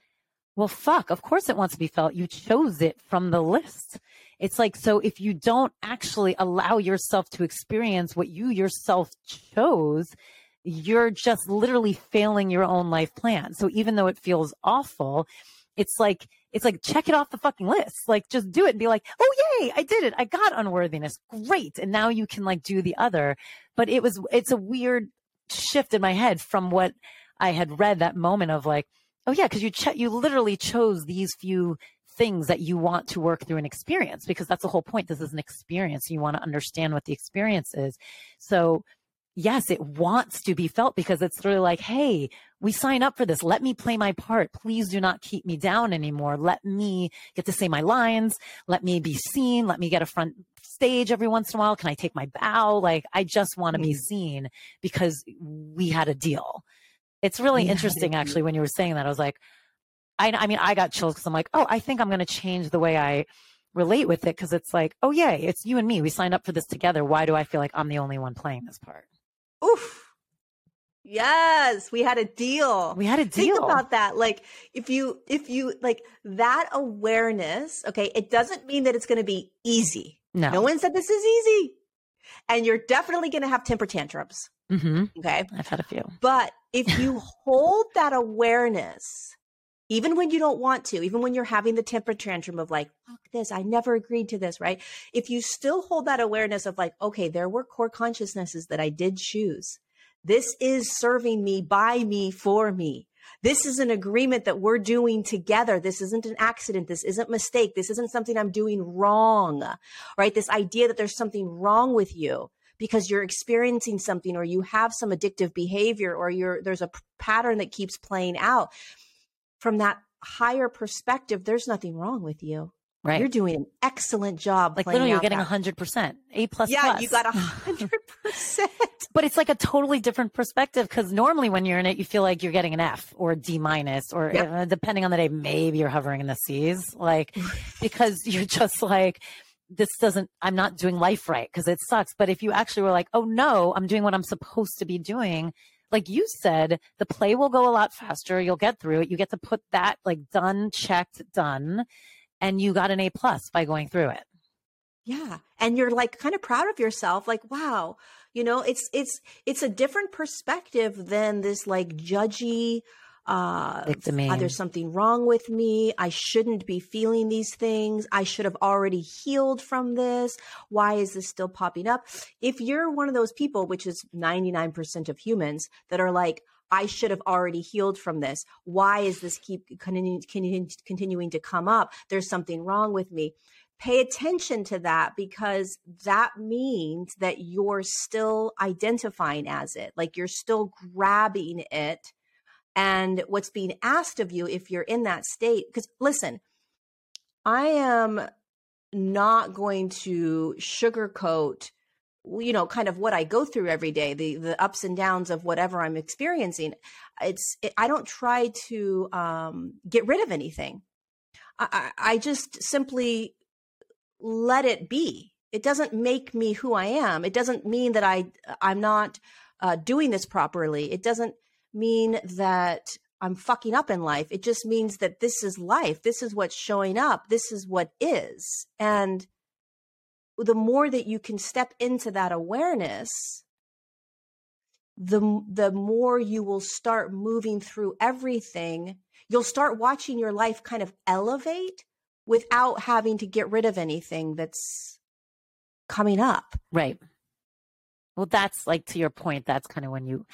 well fuck of course it wants to be felt. You chose it from the list. It's like so if you don't actually allow yourself to experience what you yourself chose you're just literally failing your own life plan. So even though it feels awful, it's like it's like check it off the fucking list. Like just do it and be like, "Oh yay, I did it. I got unworthiness. Great." And now you can like do the other. But it was it's a weird shift in my head from what I had read that moment of like, "Oh yeah, cuz you ch- you literally chose these few things that you want to work through an experience because that's the whole point. This is an experience. You want to understand what the experience is. So yes, it wants to be felt because it's really like, hey, we sign up for this. Let me play my part. Please do not keep me down anymore. Let me get to say my lines. Let me be seen. Let me get a front stage every once in a while. Can I take my bow? Like, I just want to mm-hmm. be seen because we had a deal. It's really interesting, actually, when you were saying that. I was like, I, I mean, I got chills because I'm like, oh, I think I'm going to change the way I relate with it because it's like, oh, yeah, it's you and me. We signed up for this together. Why do I feel like I'm the only one playing this part? Oof. Yes, we had a deal. We had a deal. Think about that. Like if you if you like that awareness, okay, it doesn't mean that it's going to be easy. No. No one said this is easy. And you're definitely going to have temper tantrums. Mm-hmm. Okay. I've had a few. But if you hold that awareness, even when you don't want to, even when you're having the temper tantrum of like, fuck this, I never agreed to this, right? If you still hold that awareness of like, okay, there were core consciousnesses that I did choose. This is serving me, by me, for me. This is an agreement that we're doing together. This isn't an accident. This isn't mistake. This isn't something I'm doing wrong, right? This idea that there's something wrong with you because you're experiencing something or you have some addictive behavior or you're, there's a pattern that keeps playing out from that higher perspective, there's nothing wrong with you. Right. You're doing an excellent job. Like literally you're getting a hundred percent. A plus Yeah, plus. you got a hundred percent. But it's like a totally different perspective because normally when you're in it, you feel like you're getting an F or a D minus or uh, depending on the day, maybe you're hovering in the C's. Like because you're just like, this doesn't, I'm not doing life right because it sucks. But if you actually were like, oh no, I'm doing what I'm supposed to be doing, like you said, the play will go a lot faster. You'll get through it. You get to put that like done, checked, done, and you got an A plus by going through it. Yeah. And you're like kind of proud of yourself, like, wow, you know, it's it's it's a different perspective than this like judgy, uh, uh, there's something wrong with me. I shouldn't be feeling these things. I should have already healed from this. Why is this still popping up? If you're one of those people, which is 99% of humans that are like, I should have already healed from this. Why is this keep continuing, continuing to come up? There's something wrong with me. Pay attention to that because that means that you're still identifying as it, like you're still grabbing it. And what's being asked of you if you're in that state, because listen, I am not going to sugarcoat you know kind of what i go through every day the the ups and downs of whatever i'm experiencing. It's it, i don't try to um, get rid of anything. I, I just simply let it be. It doesn't make me who i am. It doesn't mean that i i'm not uh, doing this properly. It doesn't mean that i'm fucking up in life. It just means that this is life. This is what's showing up. This is what is. And the more that you can step into that awareness the the more you will start moving through everything. You'll start watching your life kind of elevate without having to get rid of anything that's coming up. Right. Well that's like to your point that's kind of when you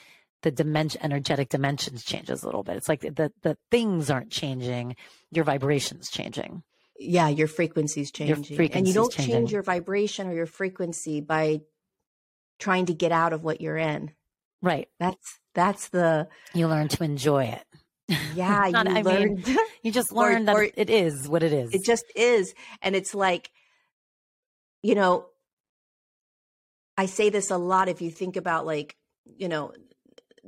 the dimension energetic dimensions changes a little bit it's like the the things aren't changing your vibrations changing yeah, your frequency's changing. Your and you don't changing. change your vibration or your frequency by trying to get out of what you're in. Right. That's that's the you learn to enjoy it. Yeah, you I learn. Mean, you just learn that or, it is what it is. It just is, and it's like, you know, I say this a lot. If you think about like, you know,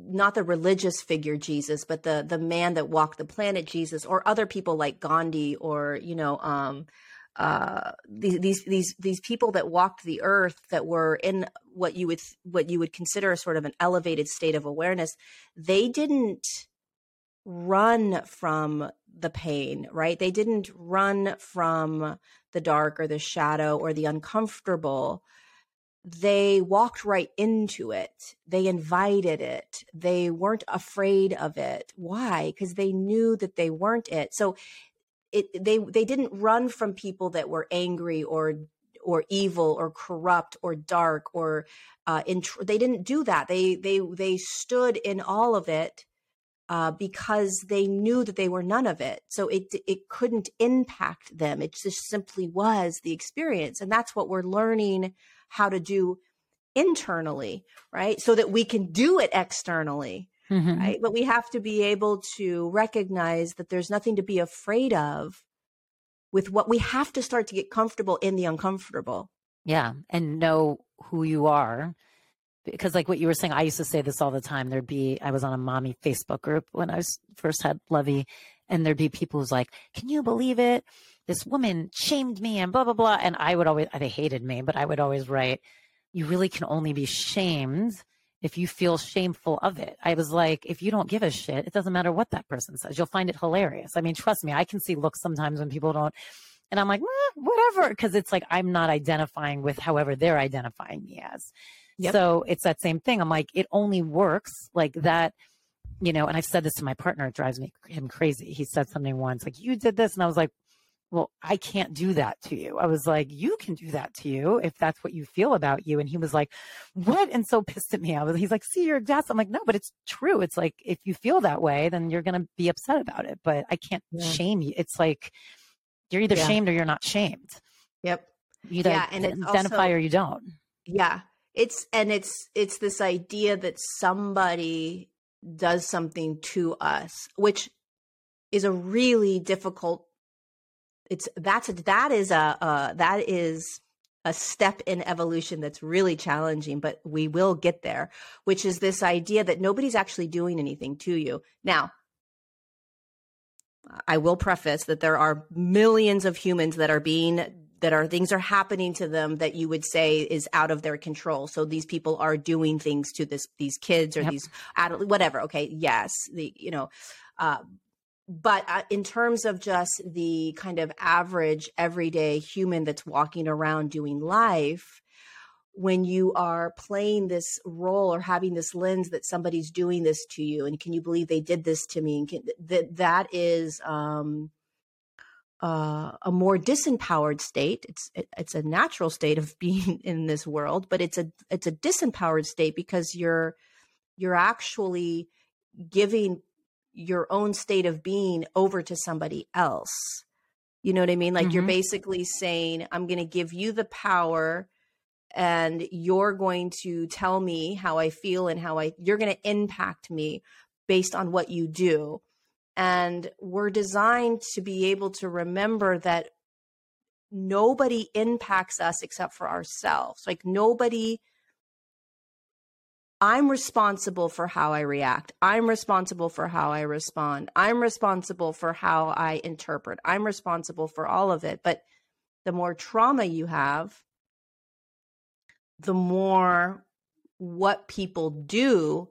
not the religious figure Jesus, but the the man that walked the planet Jesus, or other people like Gandhi, or you know, um, uh, these these these these people that walked the earth that were in what you would what you would consider a sort of an elevated state of awareness. They didn't run from the pain, right? They didn't run from the dark or the shadow or the uncomfortable they walked right into it. They invited it. They weren't afraid of it. Why? Because they knew that they weren't it. So it they they didn't run from people that were angry or or evil or corrupt or dark or uh, in, they didn't do that. They they they stood in all of it uh, because they knew that they were none of it. So it it couldn't impact them. It just simply was the experience, and that's what we're learning how to do internally, right? So that we can do it externally, mm-hmm. right? But we have to be able to recognize that there's nothing to be afraid of with what we have to start to get comfortable in the uncomfortable. Yeah. And know who you are. Because, like what you were saying, I used to say this all the time. There'd be, I was on a mommy Facebook group when I was first had Lovey, and there'd be people who's like, Can you believe it? This woman shamed me and blah blah blah. And i would always they hated me but i would always write you really can only be shamed if you feel shameful of it. I was like if you don't give a shit it doesn't matter what that person says. You'll find it hilarious. I mean trust me i can see looks sometimes when people don't and i'm like eh, whatever. Because it's like i'm not identifying with however they're identifying me as. Yep. so it's that same thing. I'm like it only works like that you know and i've said this to my partner it drives me him crazy. He said something once like you did this and i was like well, I can't do that to you. I was like, you can do that to you if that's what you feel about you. And he was like, what? And so pissed at me. I was, he's like, see, you're. I'm like, no, but it's true. It's like, if you feel that way, then you're going to be upset about it, but I can't yeah. shame you. It's like, you're either yeah. shamed or you're not shamed. Yep. You either yeah, and identify also, or you don't. Yeah. It's, and it's, it's this idea that somebody does something to us, which is a really difficult it's that's that is a uh, that is a step in evolution that's really challenging, but we will get there, which is this idea that nobody's actually doing anything to you. Now, I will preface that there are millions of humans that are being that are things are happening to them that you would say is out of their control. So these people are doing things to this these kids or yep. these adult whatever. Okay, yes, the you know, uh, but uh, in terms of just the kind of average everyday human that's walking around doing life when you are playing this role or having this lens that somebody's doing this to you and can you believe they did this to me and can, that that is um, uh, a more disempowered state. It's it, it's a natural state of being in this world but it's a it's a disempowered state because you're you're actually giving your own state of being over to somebody else you know what i mean like mm-hmm. you're basically saying i'm going to give you the power and you're going to tell me how I feel and how I you're going to impact me based on what you do. And we're designed to be able to remember that nobody impacts us except for ourselves. Like nobody I'm responsible for how I react. I'm responsible for how I respond. I'm responsible for how I interpret. I'm responsible for all of it. But the more trauma you have, the more what people do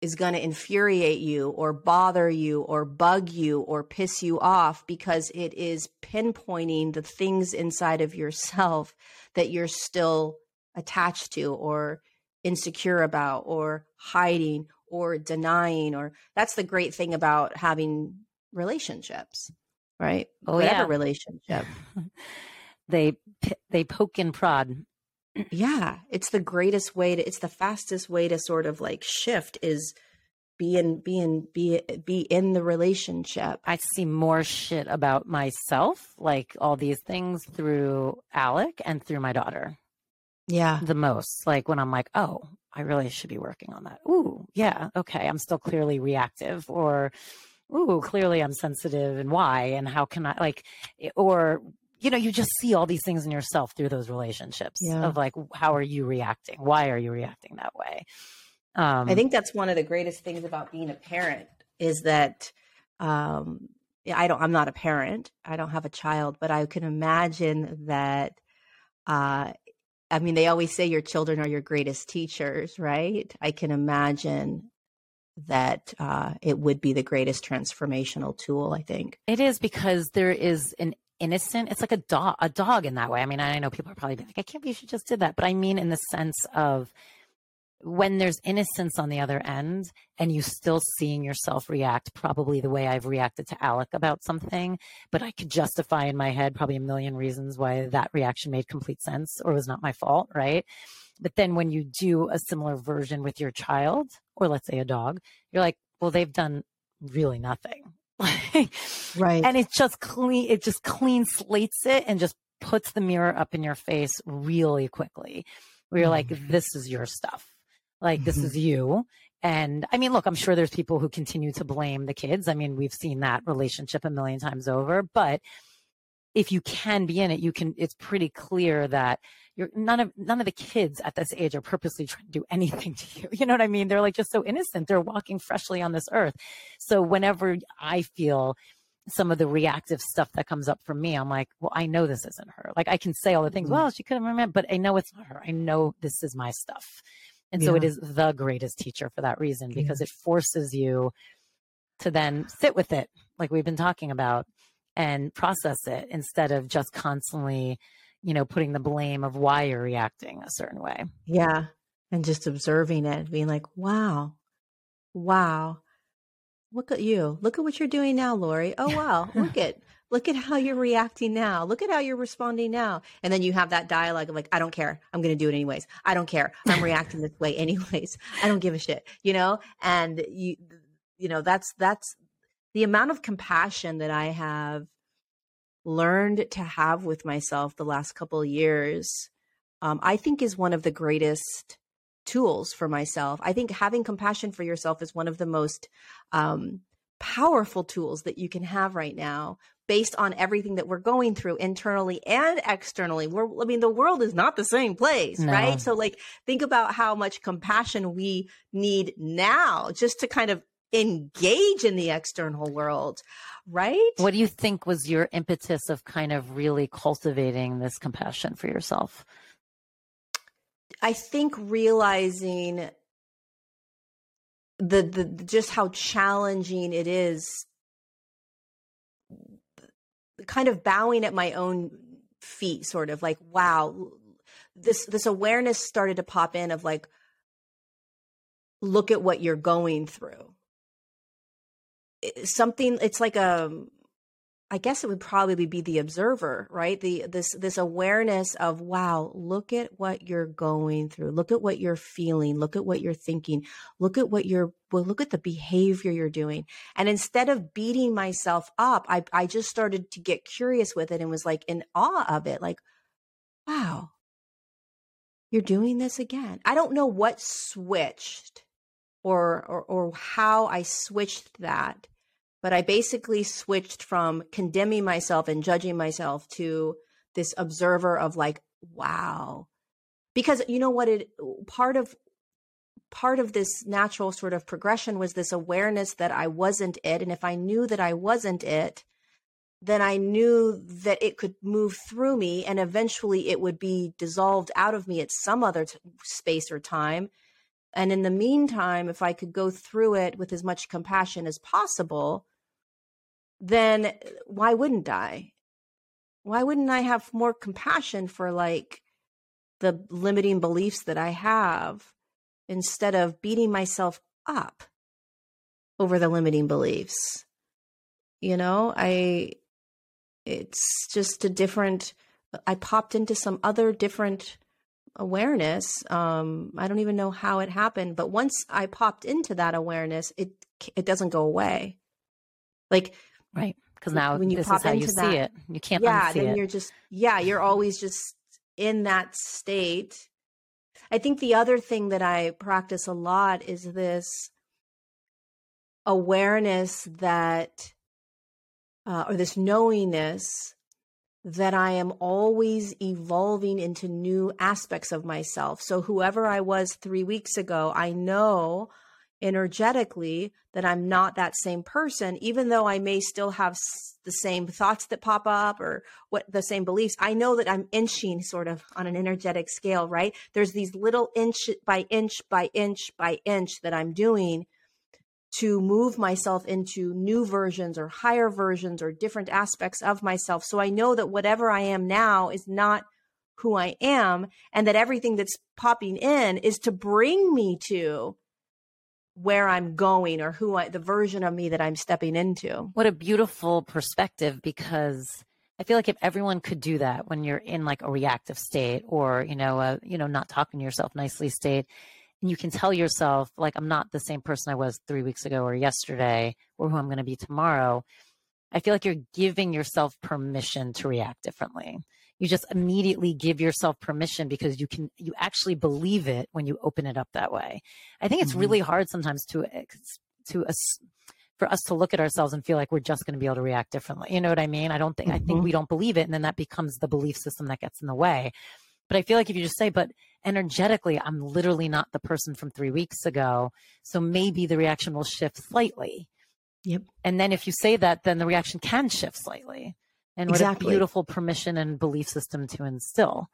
is going to infuriate you or bother you or bug you or piss you off because it is pinpointing the things inside of yourself that you're still attached to or insecure about or hiding or denying or that's the great thing about having relationships right? Oh whatever yeah. relationship. They they poke and prod. Yeah it's the greatest way to it's the fastest way to sort of like shift is be in be in be be in the relationship. I see more shit about myself like all these things through alec and through my daughter yeah the most like when i'm like oh i really should be working on that ooh yeah okay i'm still clearly reactive or ooh clearly i'm sensitive and why and how can i like or you know, you just see all these things in yourself through those relationships yeah. of like, how are you reacting? Why are you reacting that way? Um, I think that's one of the greatest things about being a parent is that, um, I don't, I'm not a parent. I don't have a child, but I can imagine that, uh, I mean, they always say your children are your greatest teachers, right? I can imagine that uh, it would be the greatest transformational tool. I think it is because there is an innocent. It's like a dog, a dog in that way. I mean, I know people are probably like, I can't believe she just did that. But I mean, in the sense of when there's innocence on the other end and you still seeing yourself react probably the way I've reacted to Alec about something, but I could justify in my head probably a million reasons why that reaction made complete sense or was not my fault, right? But then when you do a similar version with your child, or let's say a dog, you're like, well, they've done really nothing. right. And it just clean, it just clean slates it and just puts the mirror up in your face really quickly. Where you're mm-hmm. like, this is your stuff. Like, mm-hmm. this is you. And I mean, look, I'm sure there's people who continue to blame the kids. I mean, we've seen that relationship a million times over, but if you can be in it, you can, it's pretty clear that you're none of, none of the kids at this age are purposely trying to do anything to you. You know what I mean? They're like just so innocent. They're walking freshly on this earth. So whenever I feel some of the reactive stuff that comes up for me, I'm like, well, I know this isn't her. Like I can say all the things, mm-hmm. well, she could have remembered, but I know it's not her. I know this is my stuff. And yeah. so it is the greatest teacher for that reason because yeah. it forces you to then sit with it, like we've been talking about, and process it instead of just constantly, you know, putting the blame of why you're reacting a certain way. Yeah. And just observing it, being like, wow, wow, look at you. Look at what you're doing now, Lorie. Oh, wow. Look at, look at how you're reacting now. Look at how you're responding now. And then you have that dialogue of like, I don't care. I'm going to do it anyways. I don't care. I'm reacting this way anyways. I don't give a shit, you know? And you, you know, that's, that's, the amount of compassion that I have learned to have with myself the last couple of years, um, I think is one of the greatest tools for myself. I think having compassion for yourself is one of the most um, powerful tools that you can have right now based on everything that we're going through internally and externally. We're, I mean, the world is not the same place, no. right? So, like, think about how much compassion we need now just to kind of engage in the external world, right? What do you think was your impetus of kind of really cultivating this compassion for yourself? I think realizing the the just how challenging it is kind of bowing at my own feet sort of like wow this this awareness started to pop in of like look at what you're going through. Something it's like a um, I guess it would probably be the observer, right? The this this awareness of wow, look at what you're going through. Look at what you're feeling. Look at what you're thinking. Look at what you're well, look at the behavior you're doing. And instead of beating myself up, I I just started to get curious with it and was like in awe of it. Like, wow, you're doing this again. I don't know what switched or or, or how I switched that but I basically switched from condemning myself and judging myself to this observer of like, wow. Because you know what it part of part of this natural sort of progression was this awareness that I wasn't it. And if I knew that I wasn't it, then I knew that it could move through me and eventually it would be dissolved out of me at some other t- space or time. And in the meantime, if I could go through it with as much compassion as possible, then why wouldn't I? Why wouldn't I have more compassion for like the limiting beliefs that I have instead of beating myself up over the limiting beliefs? You know, I, it's just a different, I popped into some other different awareness. Um, I don't even know how it happened, but once I popped into that awareness, it, it doesn't go away. Like Right. Because now when you this pop is how you that, see it. You can't yeah, then it. you're just yeah, you're always just in that state. I think the other thing that I practice a lot is this awareness that uh, or this knowingness that I am always evolving into new aspects of myself. So, whoever I was three weeks ago, I know energetically that I'm not that same person, even though I may still have the same thoughts that pop up or what the same beliefs. I know that I'm inching sort of on an energetic scale, right? There's these little inch by inch by inch by inch that I'm doing to move myself into new versions or higher versions or different aspects of myself. So I know that whatever I am now is not who I am and that everything that's popping in is to bring me to where I'm going or who I, the version of me that I'm stepping into. What a beautiful perspective because I feel like if everyone could do that when you're in like a reactive state or, you know, a, you know, not talking to yourself nicely state, and you can tell yourself like, I'm not the same person I was three weeks ago or yesterday or who I'm going to be tomorrow. I feel like you're giving yourself permission to react differently you just immediately give yourself permission because you can you actually believe it when you open it up that way i think it's mm-hmm. really hard sometimes to to us for us to look at ourselves and feel like we're just going to be able to react differently you know what i mean i don't think mm-hmm. i think we don't believe it and then that becomes the belief system that gets in the way but i feel like if you just say but energetically i'm literally not the person from 3 weeks ago so maybe the reaction will shift slightly Yep. And then if you say that, then the reaction can shift slightly. And what exactly. a beautiful permission and belief system to instill.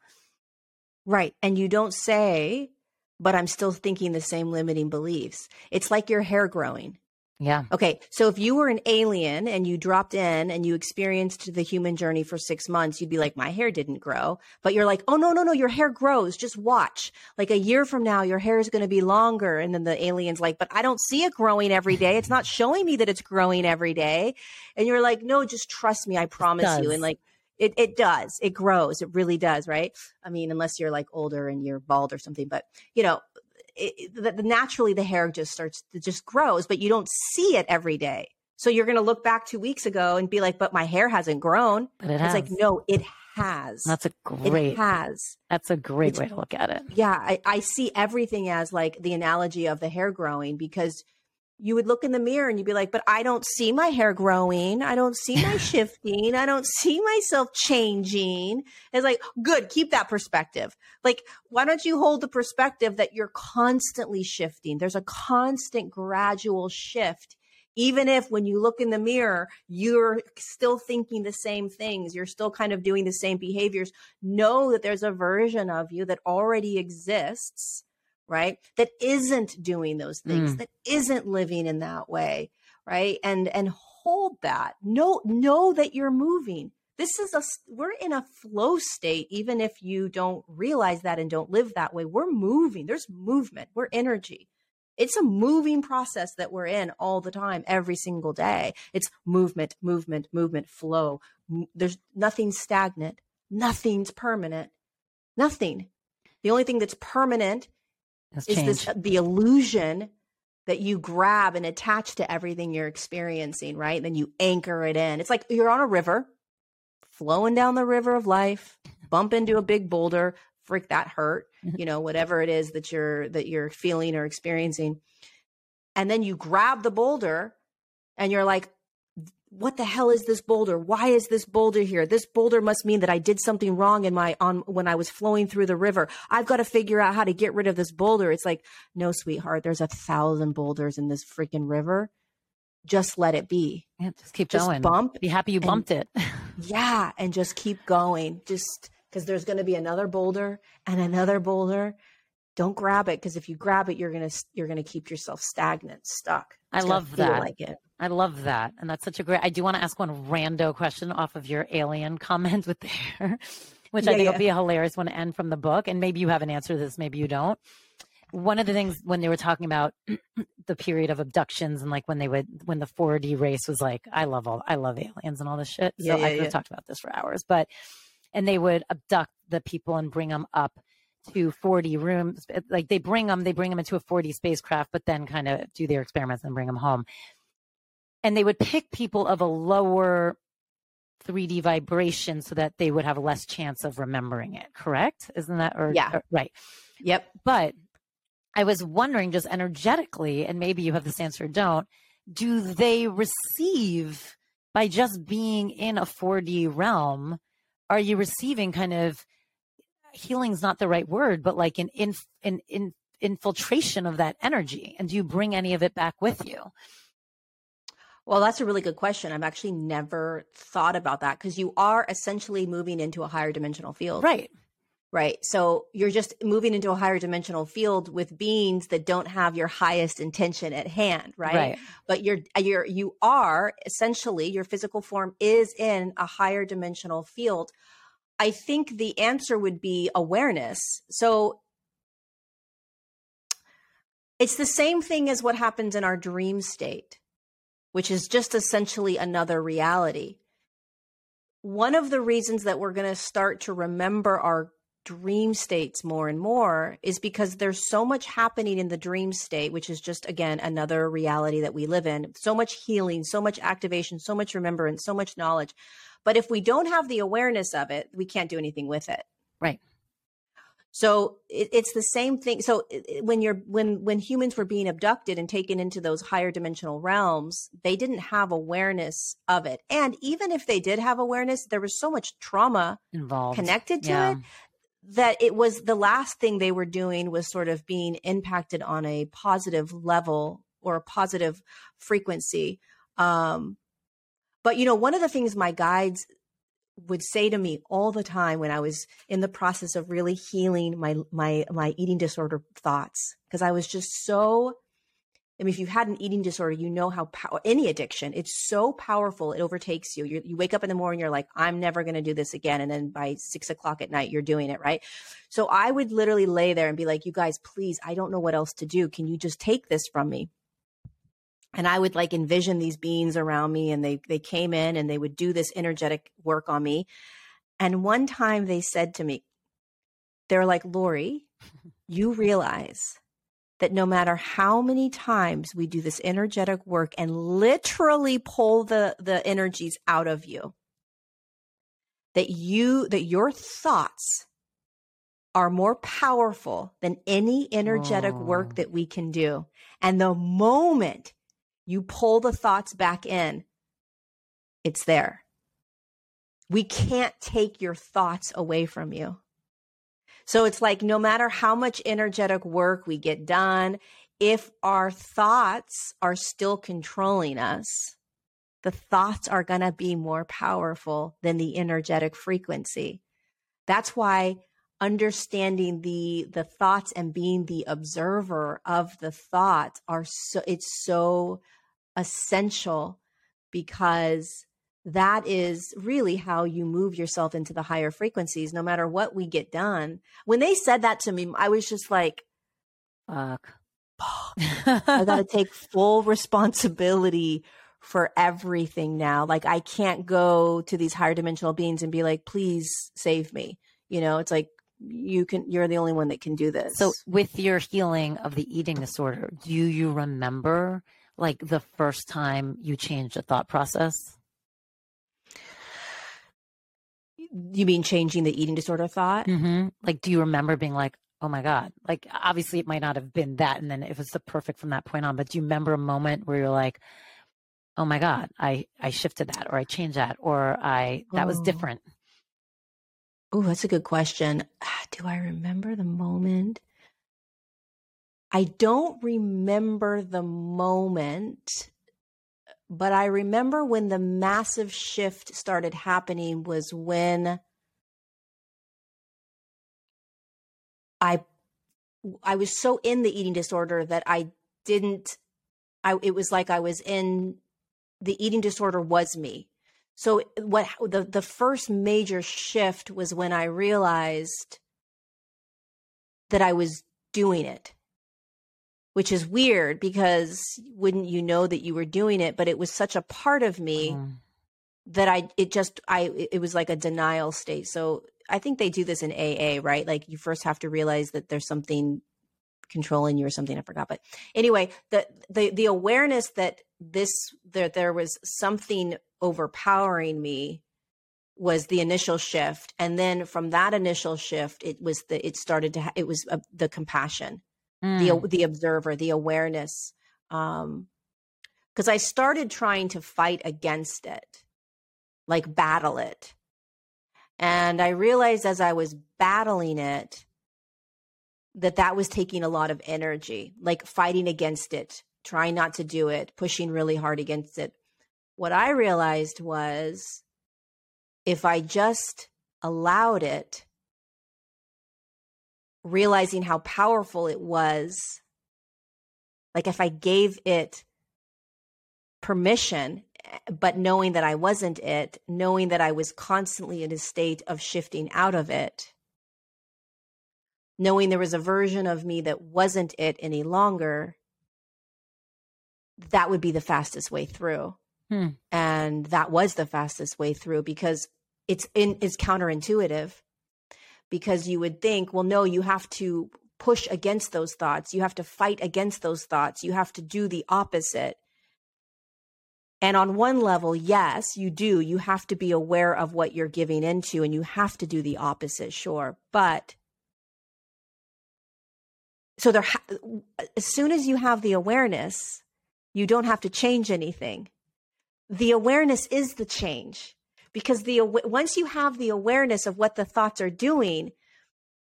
Right. And you don't say, but I'm still thinking the same limiting beliefs. It's like your hair growing. Yeah. Okay. So if you were an alien and you dropped in and you experienced the human journey for six months, you'd be like, my hair didn't grow. But you're like, oh, no, no, no, your hair grows. Just watch. Like a year from now, your hair is going to be longer. And then the alien's like, but I don't see it growing every day. It's not showing me that it's growing every day. And you're like, no, just trust me. I promise you. And like, it, it does. It grows. It really does. Right. I mean, unless you're like older and you're bald or something, but you know, it, the, naturally the hair just starts to just grows, but you don't see it every day. So you're going to look back two weeks ago and be like, but my hair hasn't grown. But it it's has. like, no, it has. That's a great, it has. That's a great it's, way to look at it. Yeah. I, I see everything as like the analogy of the hair growing because you would look in the mirror and you'd be like, but I don't see my hair growing. I don't see my shifting. I don't see myself changing. It's like, good, keep that perspective. Like, why don't you hold the perspective that you're constantly shifting? There's a constant gradual shift. Even if when you look in the mirror, you're still thinking the same things, you're still kind of doing the same behaviors, know that there's a version of you that already exists right? That isn't doing those things mm. that isn't living in that way right? And and hold that. Know know that you're moving. This is a we're in a flow state even if you don't realize that and don't live that way. We're moving. There's movement. We're energy. It's a moving process that we're in all the time every single day. It's movement movement movement flow. There's nothing stagnant. Nothing's permanent. Nothing. The only thing that's permanent that's is change. this the illusion that you grab and attach to everything you're experiencing right and then you anchor it in it's like you're on a river flowing down the river of life, bump into a big boulder, freak that hurt, mm-hmm. you know, whatever it is that you're that you're feeling or experiencing. And then you grab the boulder and you're like, what the hell is this boulder? Why is this boulder here? This boulder must mean that I did something wrong in my on when I was flowing through the river. I've got to figure out how to get rid of this boulder. It's like, no, sweetheart, there's a thousand boulders in this freaking river just let it be. Yeah, just keep just going. Bump. Be happy you and, bumped it. yeah, and just keep going. Just because there's going to be another boulder and another boulder. Don't grab it because if you grab it, you're gonna you're gonna keep yourself stagnant, stuck. It's I love that. Like it. I love that, and that's such a great. I do want to ask one rando question off of your alien comment with there, which yeah, I think yeah. will be a hilarious one to end from the book. And maybe you have an answer to this, maybe you don't one of the things when they were talking about the period of abductions and like when they would when the 4D race was like I love all I love aliens and all this shit. So yeah, yeah, I could have talked about this for hours, but and they would abduct the people and bring them up to 4D rooms. Like they bring them, they bring them into a 4D spacecraft, but then kind of do their experiments and bring them home. And they would pick people of a lower 3D vibration so that they would have less chance of remembering it. Correct? Isn't that or yeah? Or, right. Yep. But I was wondering just energetically, and maybe you have this answer, don't, do they receive by just being in a 4D realm? Are you receiving kind of healing's not the right word, but like an, in, an, in, infiltration of that energy? And do you bring any of it back with you? Well, that's a really good question. I've actually never thought about that because you are essentially moving into a higher dimensional field. Right right? So you're just moving into a higher dimensional field with beings that don't have your highest intention at hand, right? right. But you're you're you are essentially your physical form is in a higher dimensional field. I think the answer would be awareness. So it's the same thing as what happens in our dream state, which is just essentially another reality. One of the reasons that we're going to start to remember our dream states more and more is because there's so much happening in the dream state, which is just, again, another reality that we live in. So much healing, so much activation, so much remembrance, so much knowledge. But if we don't have the awareness of it, we can't do anything with it. Right. So it, it's the same thing. So when you're when when humans were being abducted and taken into those higher dimensional realms, they didn't have awareness of it. And even if they did have awareness, there was so much trauma involved connected to yeah. it that it was the last thing they were doing was sort of being impacted on a positive level or a positive frequency. Um, but you know, one of the things my guides would say to me all the time when I was in the process of really healing my my my eating disorder thoughts because I was just so I mean, if you've had an eating disorder, you know how pow- any addiction, it's so powerful. It overtakes you. You're, you wake up in the morning, you're like, I'm never going to do this again. And then by six o'clock at night, you're doing it. Right. So I would literally lay there and be like, you guys, please, I don't know what else to do. Can you just take this from me? And I would like envision these beings around me and they, they came in and they would do this energetic work on me. And one time they said to me, they're like, Lorie, you realize that no matter how many times we do this energetic work and literally pull the the energies out of you that you that your thoughts are more powerful than any energetic oh. work that we can do and the moment you pull the thoughts back in. It's there. We can't take your thoughts away from you. So it's like no matter how much energetic work we get done, if our thoughts are still controlling us, the thoughts are going to be more powerful than the energetic frequency. That's why understanding the the thoughts and being the observer of the thoughts are so it's so essential because that is really how you move yourself into the higher frequencies no matter what we get done. When they said that to me i was just like fuck. I got to take full responsibility for everything now. Like i can't go to these higher dimensional beings and be like please save me. You know it's like you can you're the only one that can do this so with your healing of the eating disorder do you remember like the first time you changed a thought process You mean changing the eating disorder thought? Mm-hmm. Like, do you remember being like, oh my God? Like, obviously, it might not have been that. And then it was the perfect from that point on. But do you remember a moment where you're like, oh my God, I, I shifted that or I changed that or I, that oh. was different? Oh, that's a good question. Ah, do I remember the moment? I don't remember the moment but I remember when the massive shift started happening was when I I was so in the eating disorder that I didn't I it was like I was in the eating disorder was me. So what the the first major shift was when I realized that I was doing it which is weird because wouldn't you know that you were doing it but it was such a part of me mm. that i it just i it was like a denial state so i think they do this in aa right like you first have to realize that there's something controlling you or something i forgot but anyway the the the awareness that this that there was something overpowering me was the initial shift and then from that initial shift it was the it started to ha- it was uh, the compassion mm. the the observer, the awareness. Um, because I started trying to fight against it, like battle it. And I realized as I was battling it that that was taking a lot of energy, like fighting against it, trying not to do it, pushing really hard against it. What I realized was if I just allowed it realizing how powerful it was. Like if I gave it permission, eh, but knowing that I wasn't it, knowing that I was constantly in a state of shifting out of it, knowing there was a version of me that wasn't it any longer, that would be the fastest way through. Hmm. And that was the fastest way through because it's in, it's counterintuitive because you would think, well, no, you have to push against those thoughts. You have to fight against those thoughts. You have to do the opposite. And on one level, yes, you do. You have to be aware of what you're giving into and you have to do the opposite, sure. But so there ha- as soon as you have the awareness, you don't have to change anything. The awareness is the change because the once you have the awareness of what the thoughts are doing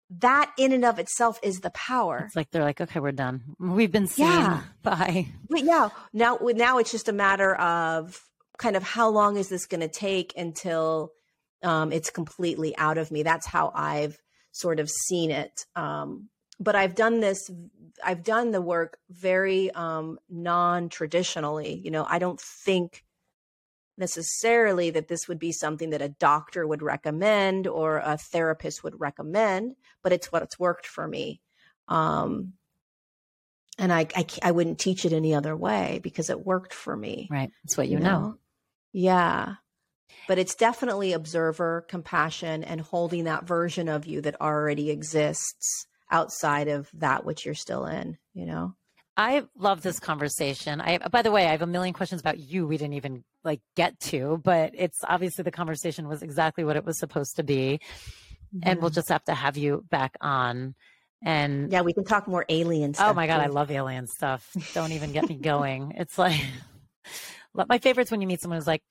that in and of itself is the power. It's like they're like okay we're done. We've been seen. Yeah. bye. But yeah now now it's just a matter of kind of how long is this going to take until um, it's completely out of me. That's how i've sort of seen it um, but i've done this i've done the work very um, non-traditionally you know i don't think necessarily that this would be something that a doctor would recommend or a therapist would recommend, but it's what's worked for me. Um, and I, I, I wouldn't teach it any other way because it worked for me. Right. It's what you, you know? know. Yeah. But it's definitely observer, compassion, and holding that version of you that already exists outside of that which you're still in, you know? I love this conversation. I, by the way, I have a million questions about you. We didn't even like get to, but it's obviously the conversation was exactly what it was supposed to be. And we'll mm-hmm. just have to have you back on. And yeah, we can talk more alien oh stuff. Oh my God, too. I love alien stuff. Don't even get me going. It's like, my favorites when you meet someone who's like,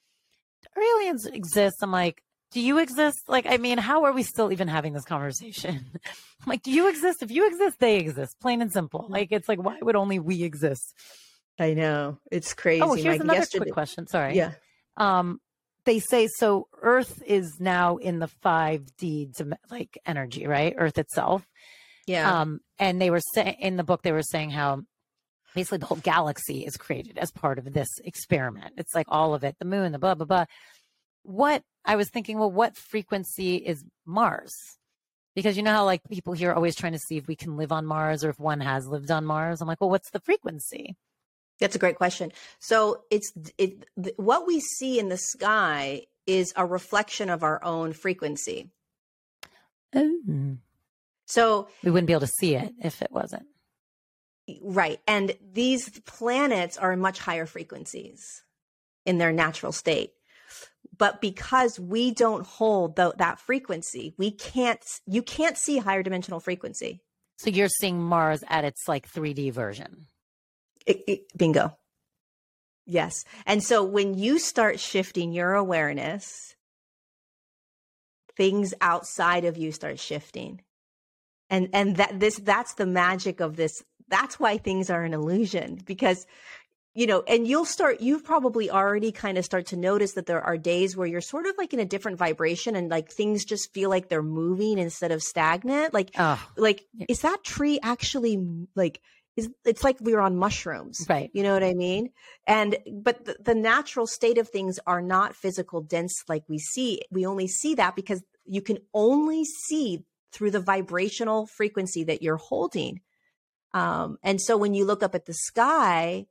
aliens exist? I'm like, do you exist? Like, I mean, how are we still even having this conversation? like, do you exist? If you exist, they exist, plain and simple. Like, it's like, why would only we exist? I know. It's crazy. Oh, here's like another yesterday... quick question. Sorry. Yeah. Um, they say so Earth is now in the 5D like energy, right? Earth itself. Yeah. Um, and they were saying in the book, they were saying how basically the whole galaxy is created as part of this experiment. It's like all of it, the moon, the blah, blah, blah what I was thinking, well, what frequency is Mars? Because you know how like people here are always trying to see if we can live on Mars or if one has lived on Mars. I'm like, well, what's the frequency? That's a great question. So it's it what we see in the sky is a reflection of our own frequency. Oh. So we wouldn't be able to see it if it wasn't. Right. And these planets are in much higher frequencies in their natural state. But because we don't hold the, that frequency, we can't, you can't see higher dimensional frequency. So you're seeing Mars at its like 3D version. It, it, bingo. Yes. And so when you start shifting your awareness, things outside of you start shifting. And and that this that's the magic of this. That's why things are an illusion because you know, and you'll start, you've probably already kind of start to notice that there are days where you're sort of like in a different vibration and like things just feel like they're moving instead of stagnant. Like, oh. like, is that tree actually like, is, it's like we are on mushrooms. Right. You know what I mean? And, but the, the natural state of things are not physical dense like we see. We only see that because you can only see through the vibrational frequency that you're holding. Um, and so when you look up at the sky,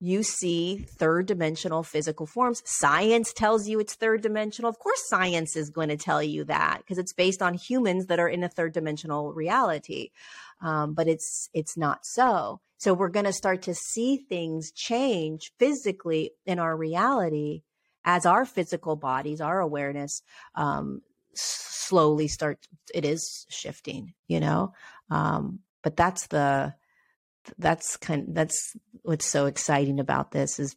you see third dimensional physical forms. Science tells you it's third dimensional. Of course, science is going to tell you that because it's based on humans that are in a third dimensional reality. Um, but it's it's not so. So we're going to start to see things change physically in our reality as our physical bodies, our awareness, um, slowly start. It is shifting, you know. Um, but that's the that's kind that's what's so exciting about this is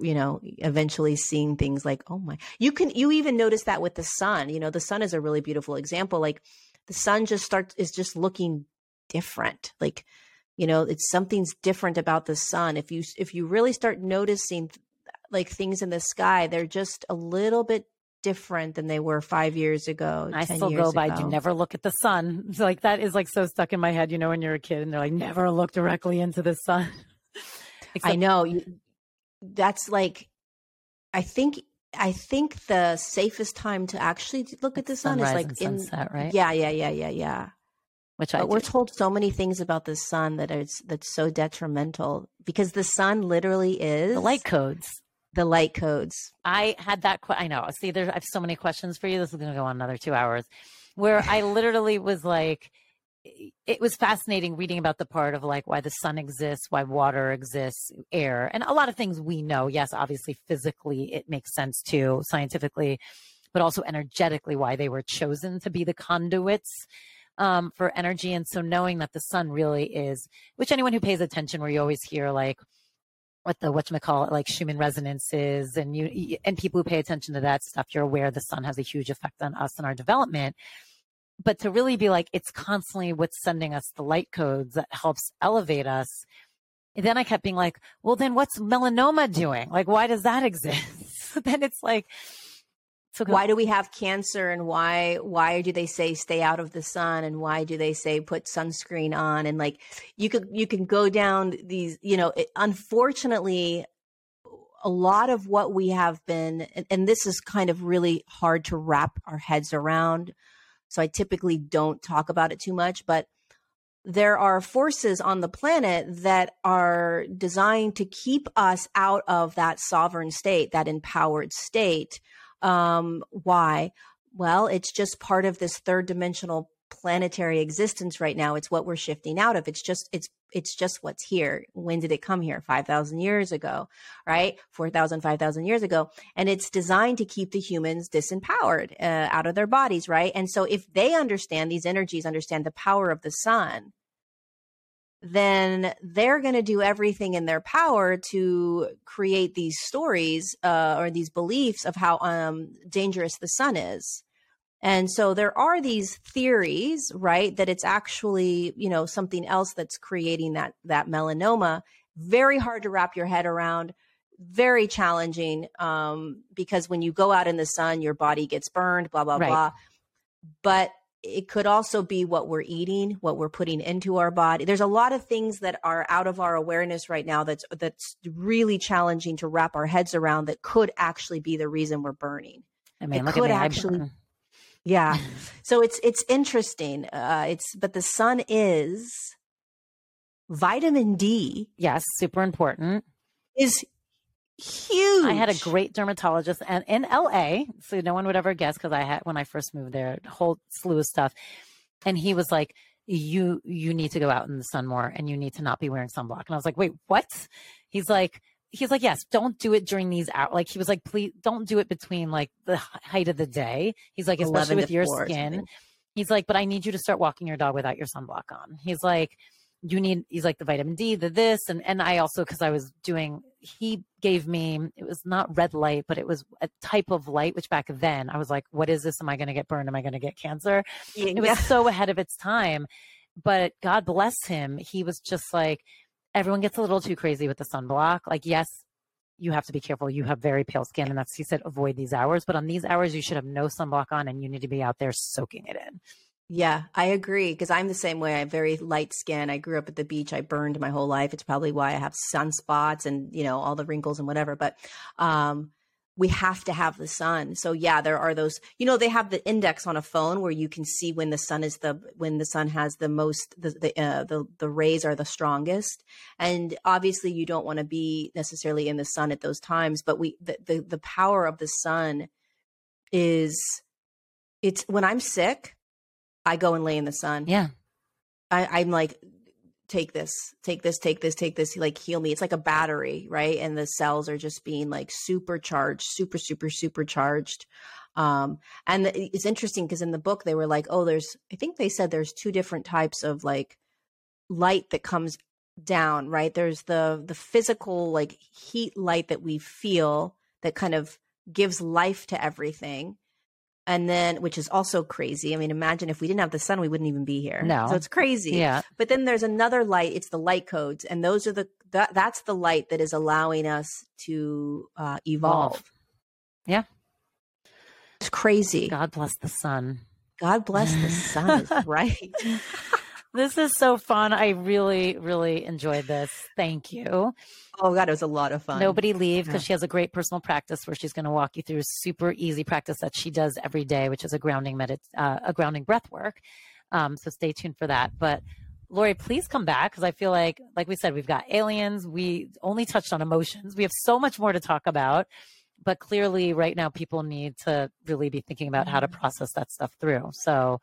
you know eventually seeing things like oh my you can you even notice that with the sun you know the sun is a really beautiful example like the sun just starts is just looking different like you know it's something's different about the sun. If you if you really start noticing like things in the sky they're just a little bit different than they were five years ago. I still go by, ago. do never look at the sun. It's like that is like so stuck in my head, you know, when you're a kid and they're like, never look directly into the sun. Except- I know. That's like, I think I think the safest time to actually look at the sun is like in sunset, right? Yeah, yeah, yeah, yeah, yeah. Which I but we're told so many things about the sun that is that's so detrimental because the sun literally is the light codes the light codes. I had that. Qu- I know. See, there's I have so many questions for you. This is going to go on another two hours, where I literally was like, it was fascinating reading about the part of like why the sun exists, why water exists, air, and a lot of things we know. Yes, obviously, physically, it makes sense too, scientifically, but also energetically, why they were chosen to be the conduits um, for energy. And so, knowing that the sun really is, which anyone who pays attention, where you always hear like what the what call it like Schumann resonances and you and people who pay attention to that stuff, you're aware the sun has a huge effect on us and our development. But to really be like it's constantly what's sending us the light codes that helps elevate us. And then I kept being like, well, then what's melanoma doing? Like, why does that exist? then it's like, why do we have cancer and why why do they say stay out of the sun? And why do they say put sunscreen on? And like you could you can go down these you know it, unfortunately a lot of what we have been and, and this is kind of really hard to wrap our heads around so I typically don't talk about it too much but there are forces on the planet that are designed to keep us out of that sovereign state, that empowered state, um, why? Well, it's just part of this third dimensional planetary existence right now. It's what we're shifting out of. It's just it's it's just what's here. When did it come here? 5,000 years ago, right? 4,000, 5,000 years ago. And it's designed to keep the humans disempowered uh, out of their bodies, right? And so if they understand these energies, understand the power of the sun, then they're going to do everything in their power to create these stories uh, or these beliefs of how um, dangerous the sun is. And so there are these theories, right, that it's actually, you know, something else that's creating that that melanoma. Very hard to wrap your head around, very challenging um, because when you go out in the sun, your body gets burned, blah blah right. blah. But it could also be what we're eating, what we're putting into our body. There's a lot of things that are out of our awareness right now that's that's really challenging to wrap our heads around that could actually be the reason we're burning. I mean, it look could at me. actually. Yeah. So it's it's interesting. Uh, it's but the sun is vitamin D. Yes, super important. Is huge. I had a great dermatologist and in LA, so no one would ever guess because I had when I first moved there, a whole slew of stuff. And he was like, You you need to go out in the sun more and you need to not be wearing sunblock. And I was like, Wait, what? He's like, he's like, yes, don't do it during these hours. Like he was like, please don't do it between like the height of the day. He's like, especially with your skin. He's like, but I need you to start walking your dog without your sunblock on. He's like, you need, he's like the vitamin D, the this. And, and I also, cause I was doing, he gave me, it was not red light, but it was a type of light, which back then I was like, what is this? Am I going to get burned? Am I going to get cancer? Yeah. It was so ahead of its time, but God bless him. He was just like, everyone gets a little too crazy with the sunblock. Like, yes, you have to be careful. You have very pale skin, and that's he said avoid these hours. But on these hours, you should have no sunblock on, and you need to be out there soaking it in. Yeah, I agree because I'm the same way. I have very light skin. I grew up at the beach. I burned my whole life. It's probably why I have sunspots and you know all the wrinkles and whatever. But um, we have to have the sun. So yeah, there are those, you know, they have the index on a phone where you can see when the sun is the, when the sun has the most, the, the, uh, the, the rays are the strongest. And obviously you don't want to be necessarily in the sun at those times, but we, the, the, the power of the sun is it's when I'm sick, I go and lay in the sun. Yeah. I, I'm like, take this, take this, take this, take this, like heal me. It's like a battery, right? And the cells are just being like supercharged, super, super, supercharged. Um, and it's interesting because in the book they were like, oh, there's, I think they said there's two different types of like light that comes down, right? There's the the physical like heat light that we feel that kind of gives life to everything and then which is also crazy i mean imagine if we didn't have the sun we wouldn't even be here. No. So it's crazy. Yeah. But then there's another light it's the light codes and those are the that, that's the light that is allowing us to uh, evolve. Yeah. It's crazy. God bless the sun. God bless the sun right this is so fun i really really enjoyed this thank you Oh God, it was a lot of fun. Nobody leave because yeah. she has a great personal practice where she's going to walk you through a super easy practice that she does every day, which is a grounding medit uh, a grounding breath work. Um, so stay tuned for that. But Lorie, please come back because I feel like, like we said, we've got aliens. We only touched on emotions. We have so much more to talk about. But clearly, right now, people need to really be thinking about how to mm-hmm. process that stuff through. So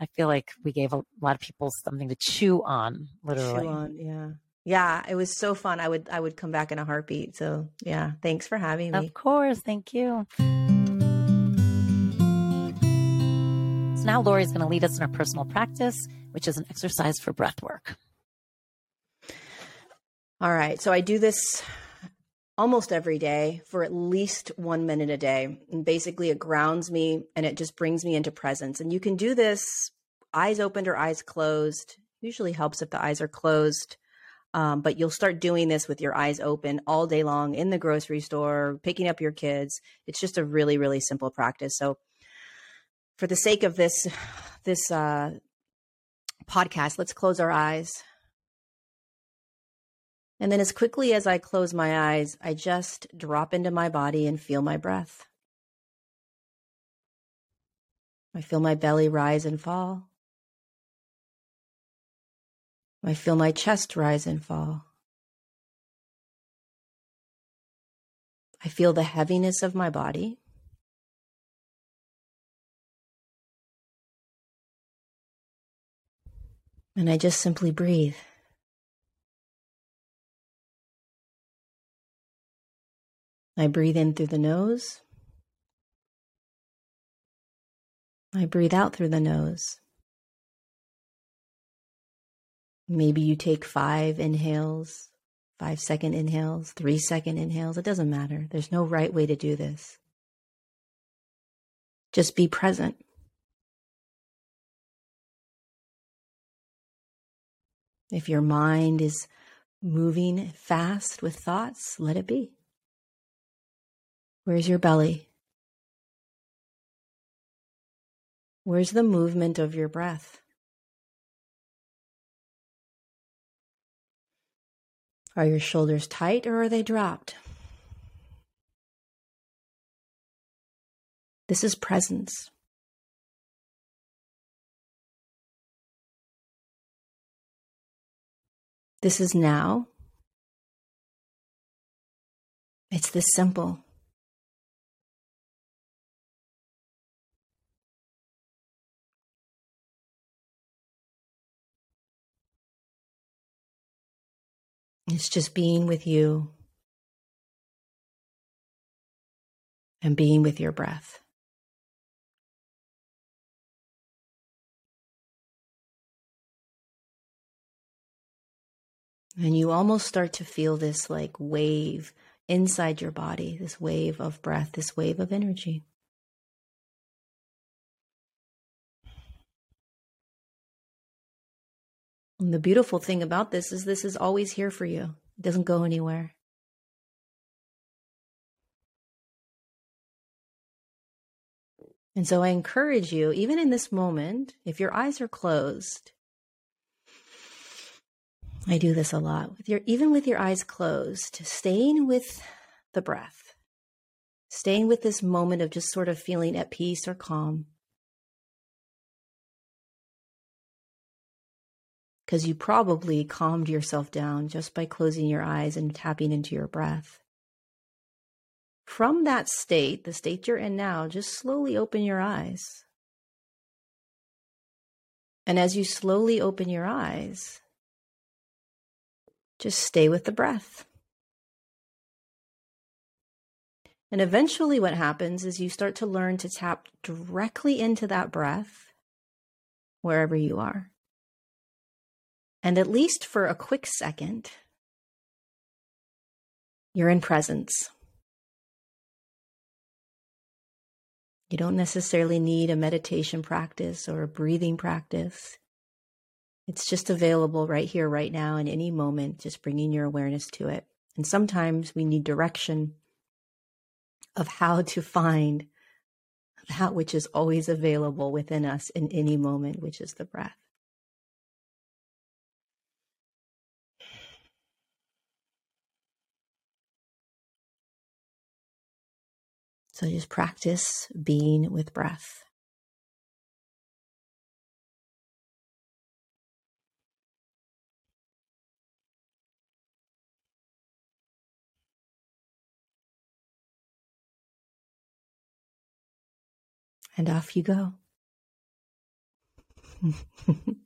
I feel like we gave a lot of people something to chew on, literally. Chew on, yeah. Yeah, it was so fun. I would I would come back in a heartbeat. So yeah, thanks for having me. Of course, thank you. So now Lorie's going to lead us in our personal practice, which is an exercise for breath work. All right. So I do this almost every day for at least one minute a day. And basically, it grounds me and it just brings me into presence. And you can do this eyes opened or eyes closed. Usually helps if the eyes are closed. Um, but you'll start doing this with your eyes open all day long in the grocery store, picking up your kids. It's just a really, really simple practice. So, for the sake of this, this uh, podcast, let's close our eyes. And then, as quickly as I close my eyes, I just drop into my body and feel my breath. I feel my belly rise and fall. I feel my chest rise and fall. I feel the heaviness of my body. And I just simply breathe. I breathe in through the nose. I breathe out through the nose. Maybe you take five inhales, five second inhales, three second inhales. It doesn't matter. There's no right way to do this. Just be present. If your mind is moving fast with thoughts, let it be. Where's your belly? Where's the movement of your breath? Are your shoulders tight or are they dropped? This is presence. This is now. It's this simple. It's just being with you and being with your breath. And you almost start to feel this like wave inside your body, this wave of breath, this wave of energy. And the beautiful thing about this is this is always here for you. It doesn't go anywhere. And so I encourage you, even in this moment, if your eyes are closed, I do this a lot with your even with your eyes closed, staying with the breath, staying with this moment of just sort of feeling at peace or calm. Because you probably calmed yourself down just by closing your eyes and tapping into your breath. From that state, the state you're in now, just slowly open your eyes. And as you slowly open your eyes, just stay with the breath. And eventually, what happens is you start to learn to tap directly into that breath wherever you are. And at least for a quick second, you're in presence. You don't necessarily need a meditation practice or a breathing practice. It's just available right here, right now, in any moment, just bringing your awareness to it. And sometimes we need direction of how to find that which is always available within us in any moment, which is the breath. So just practice being with breath. and off you go.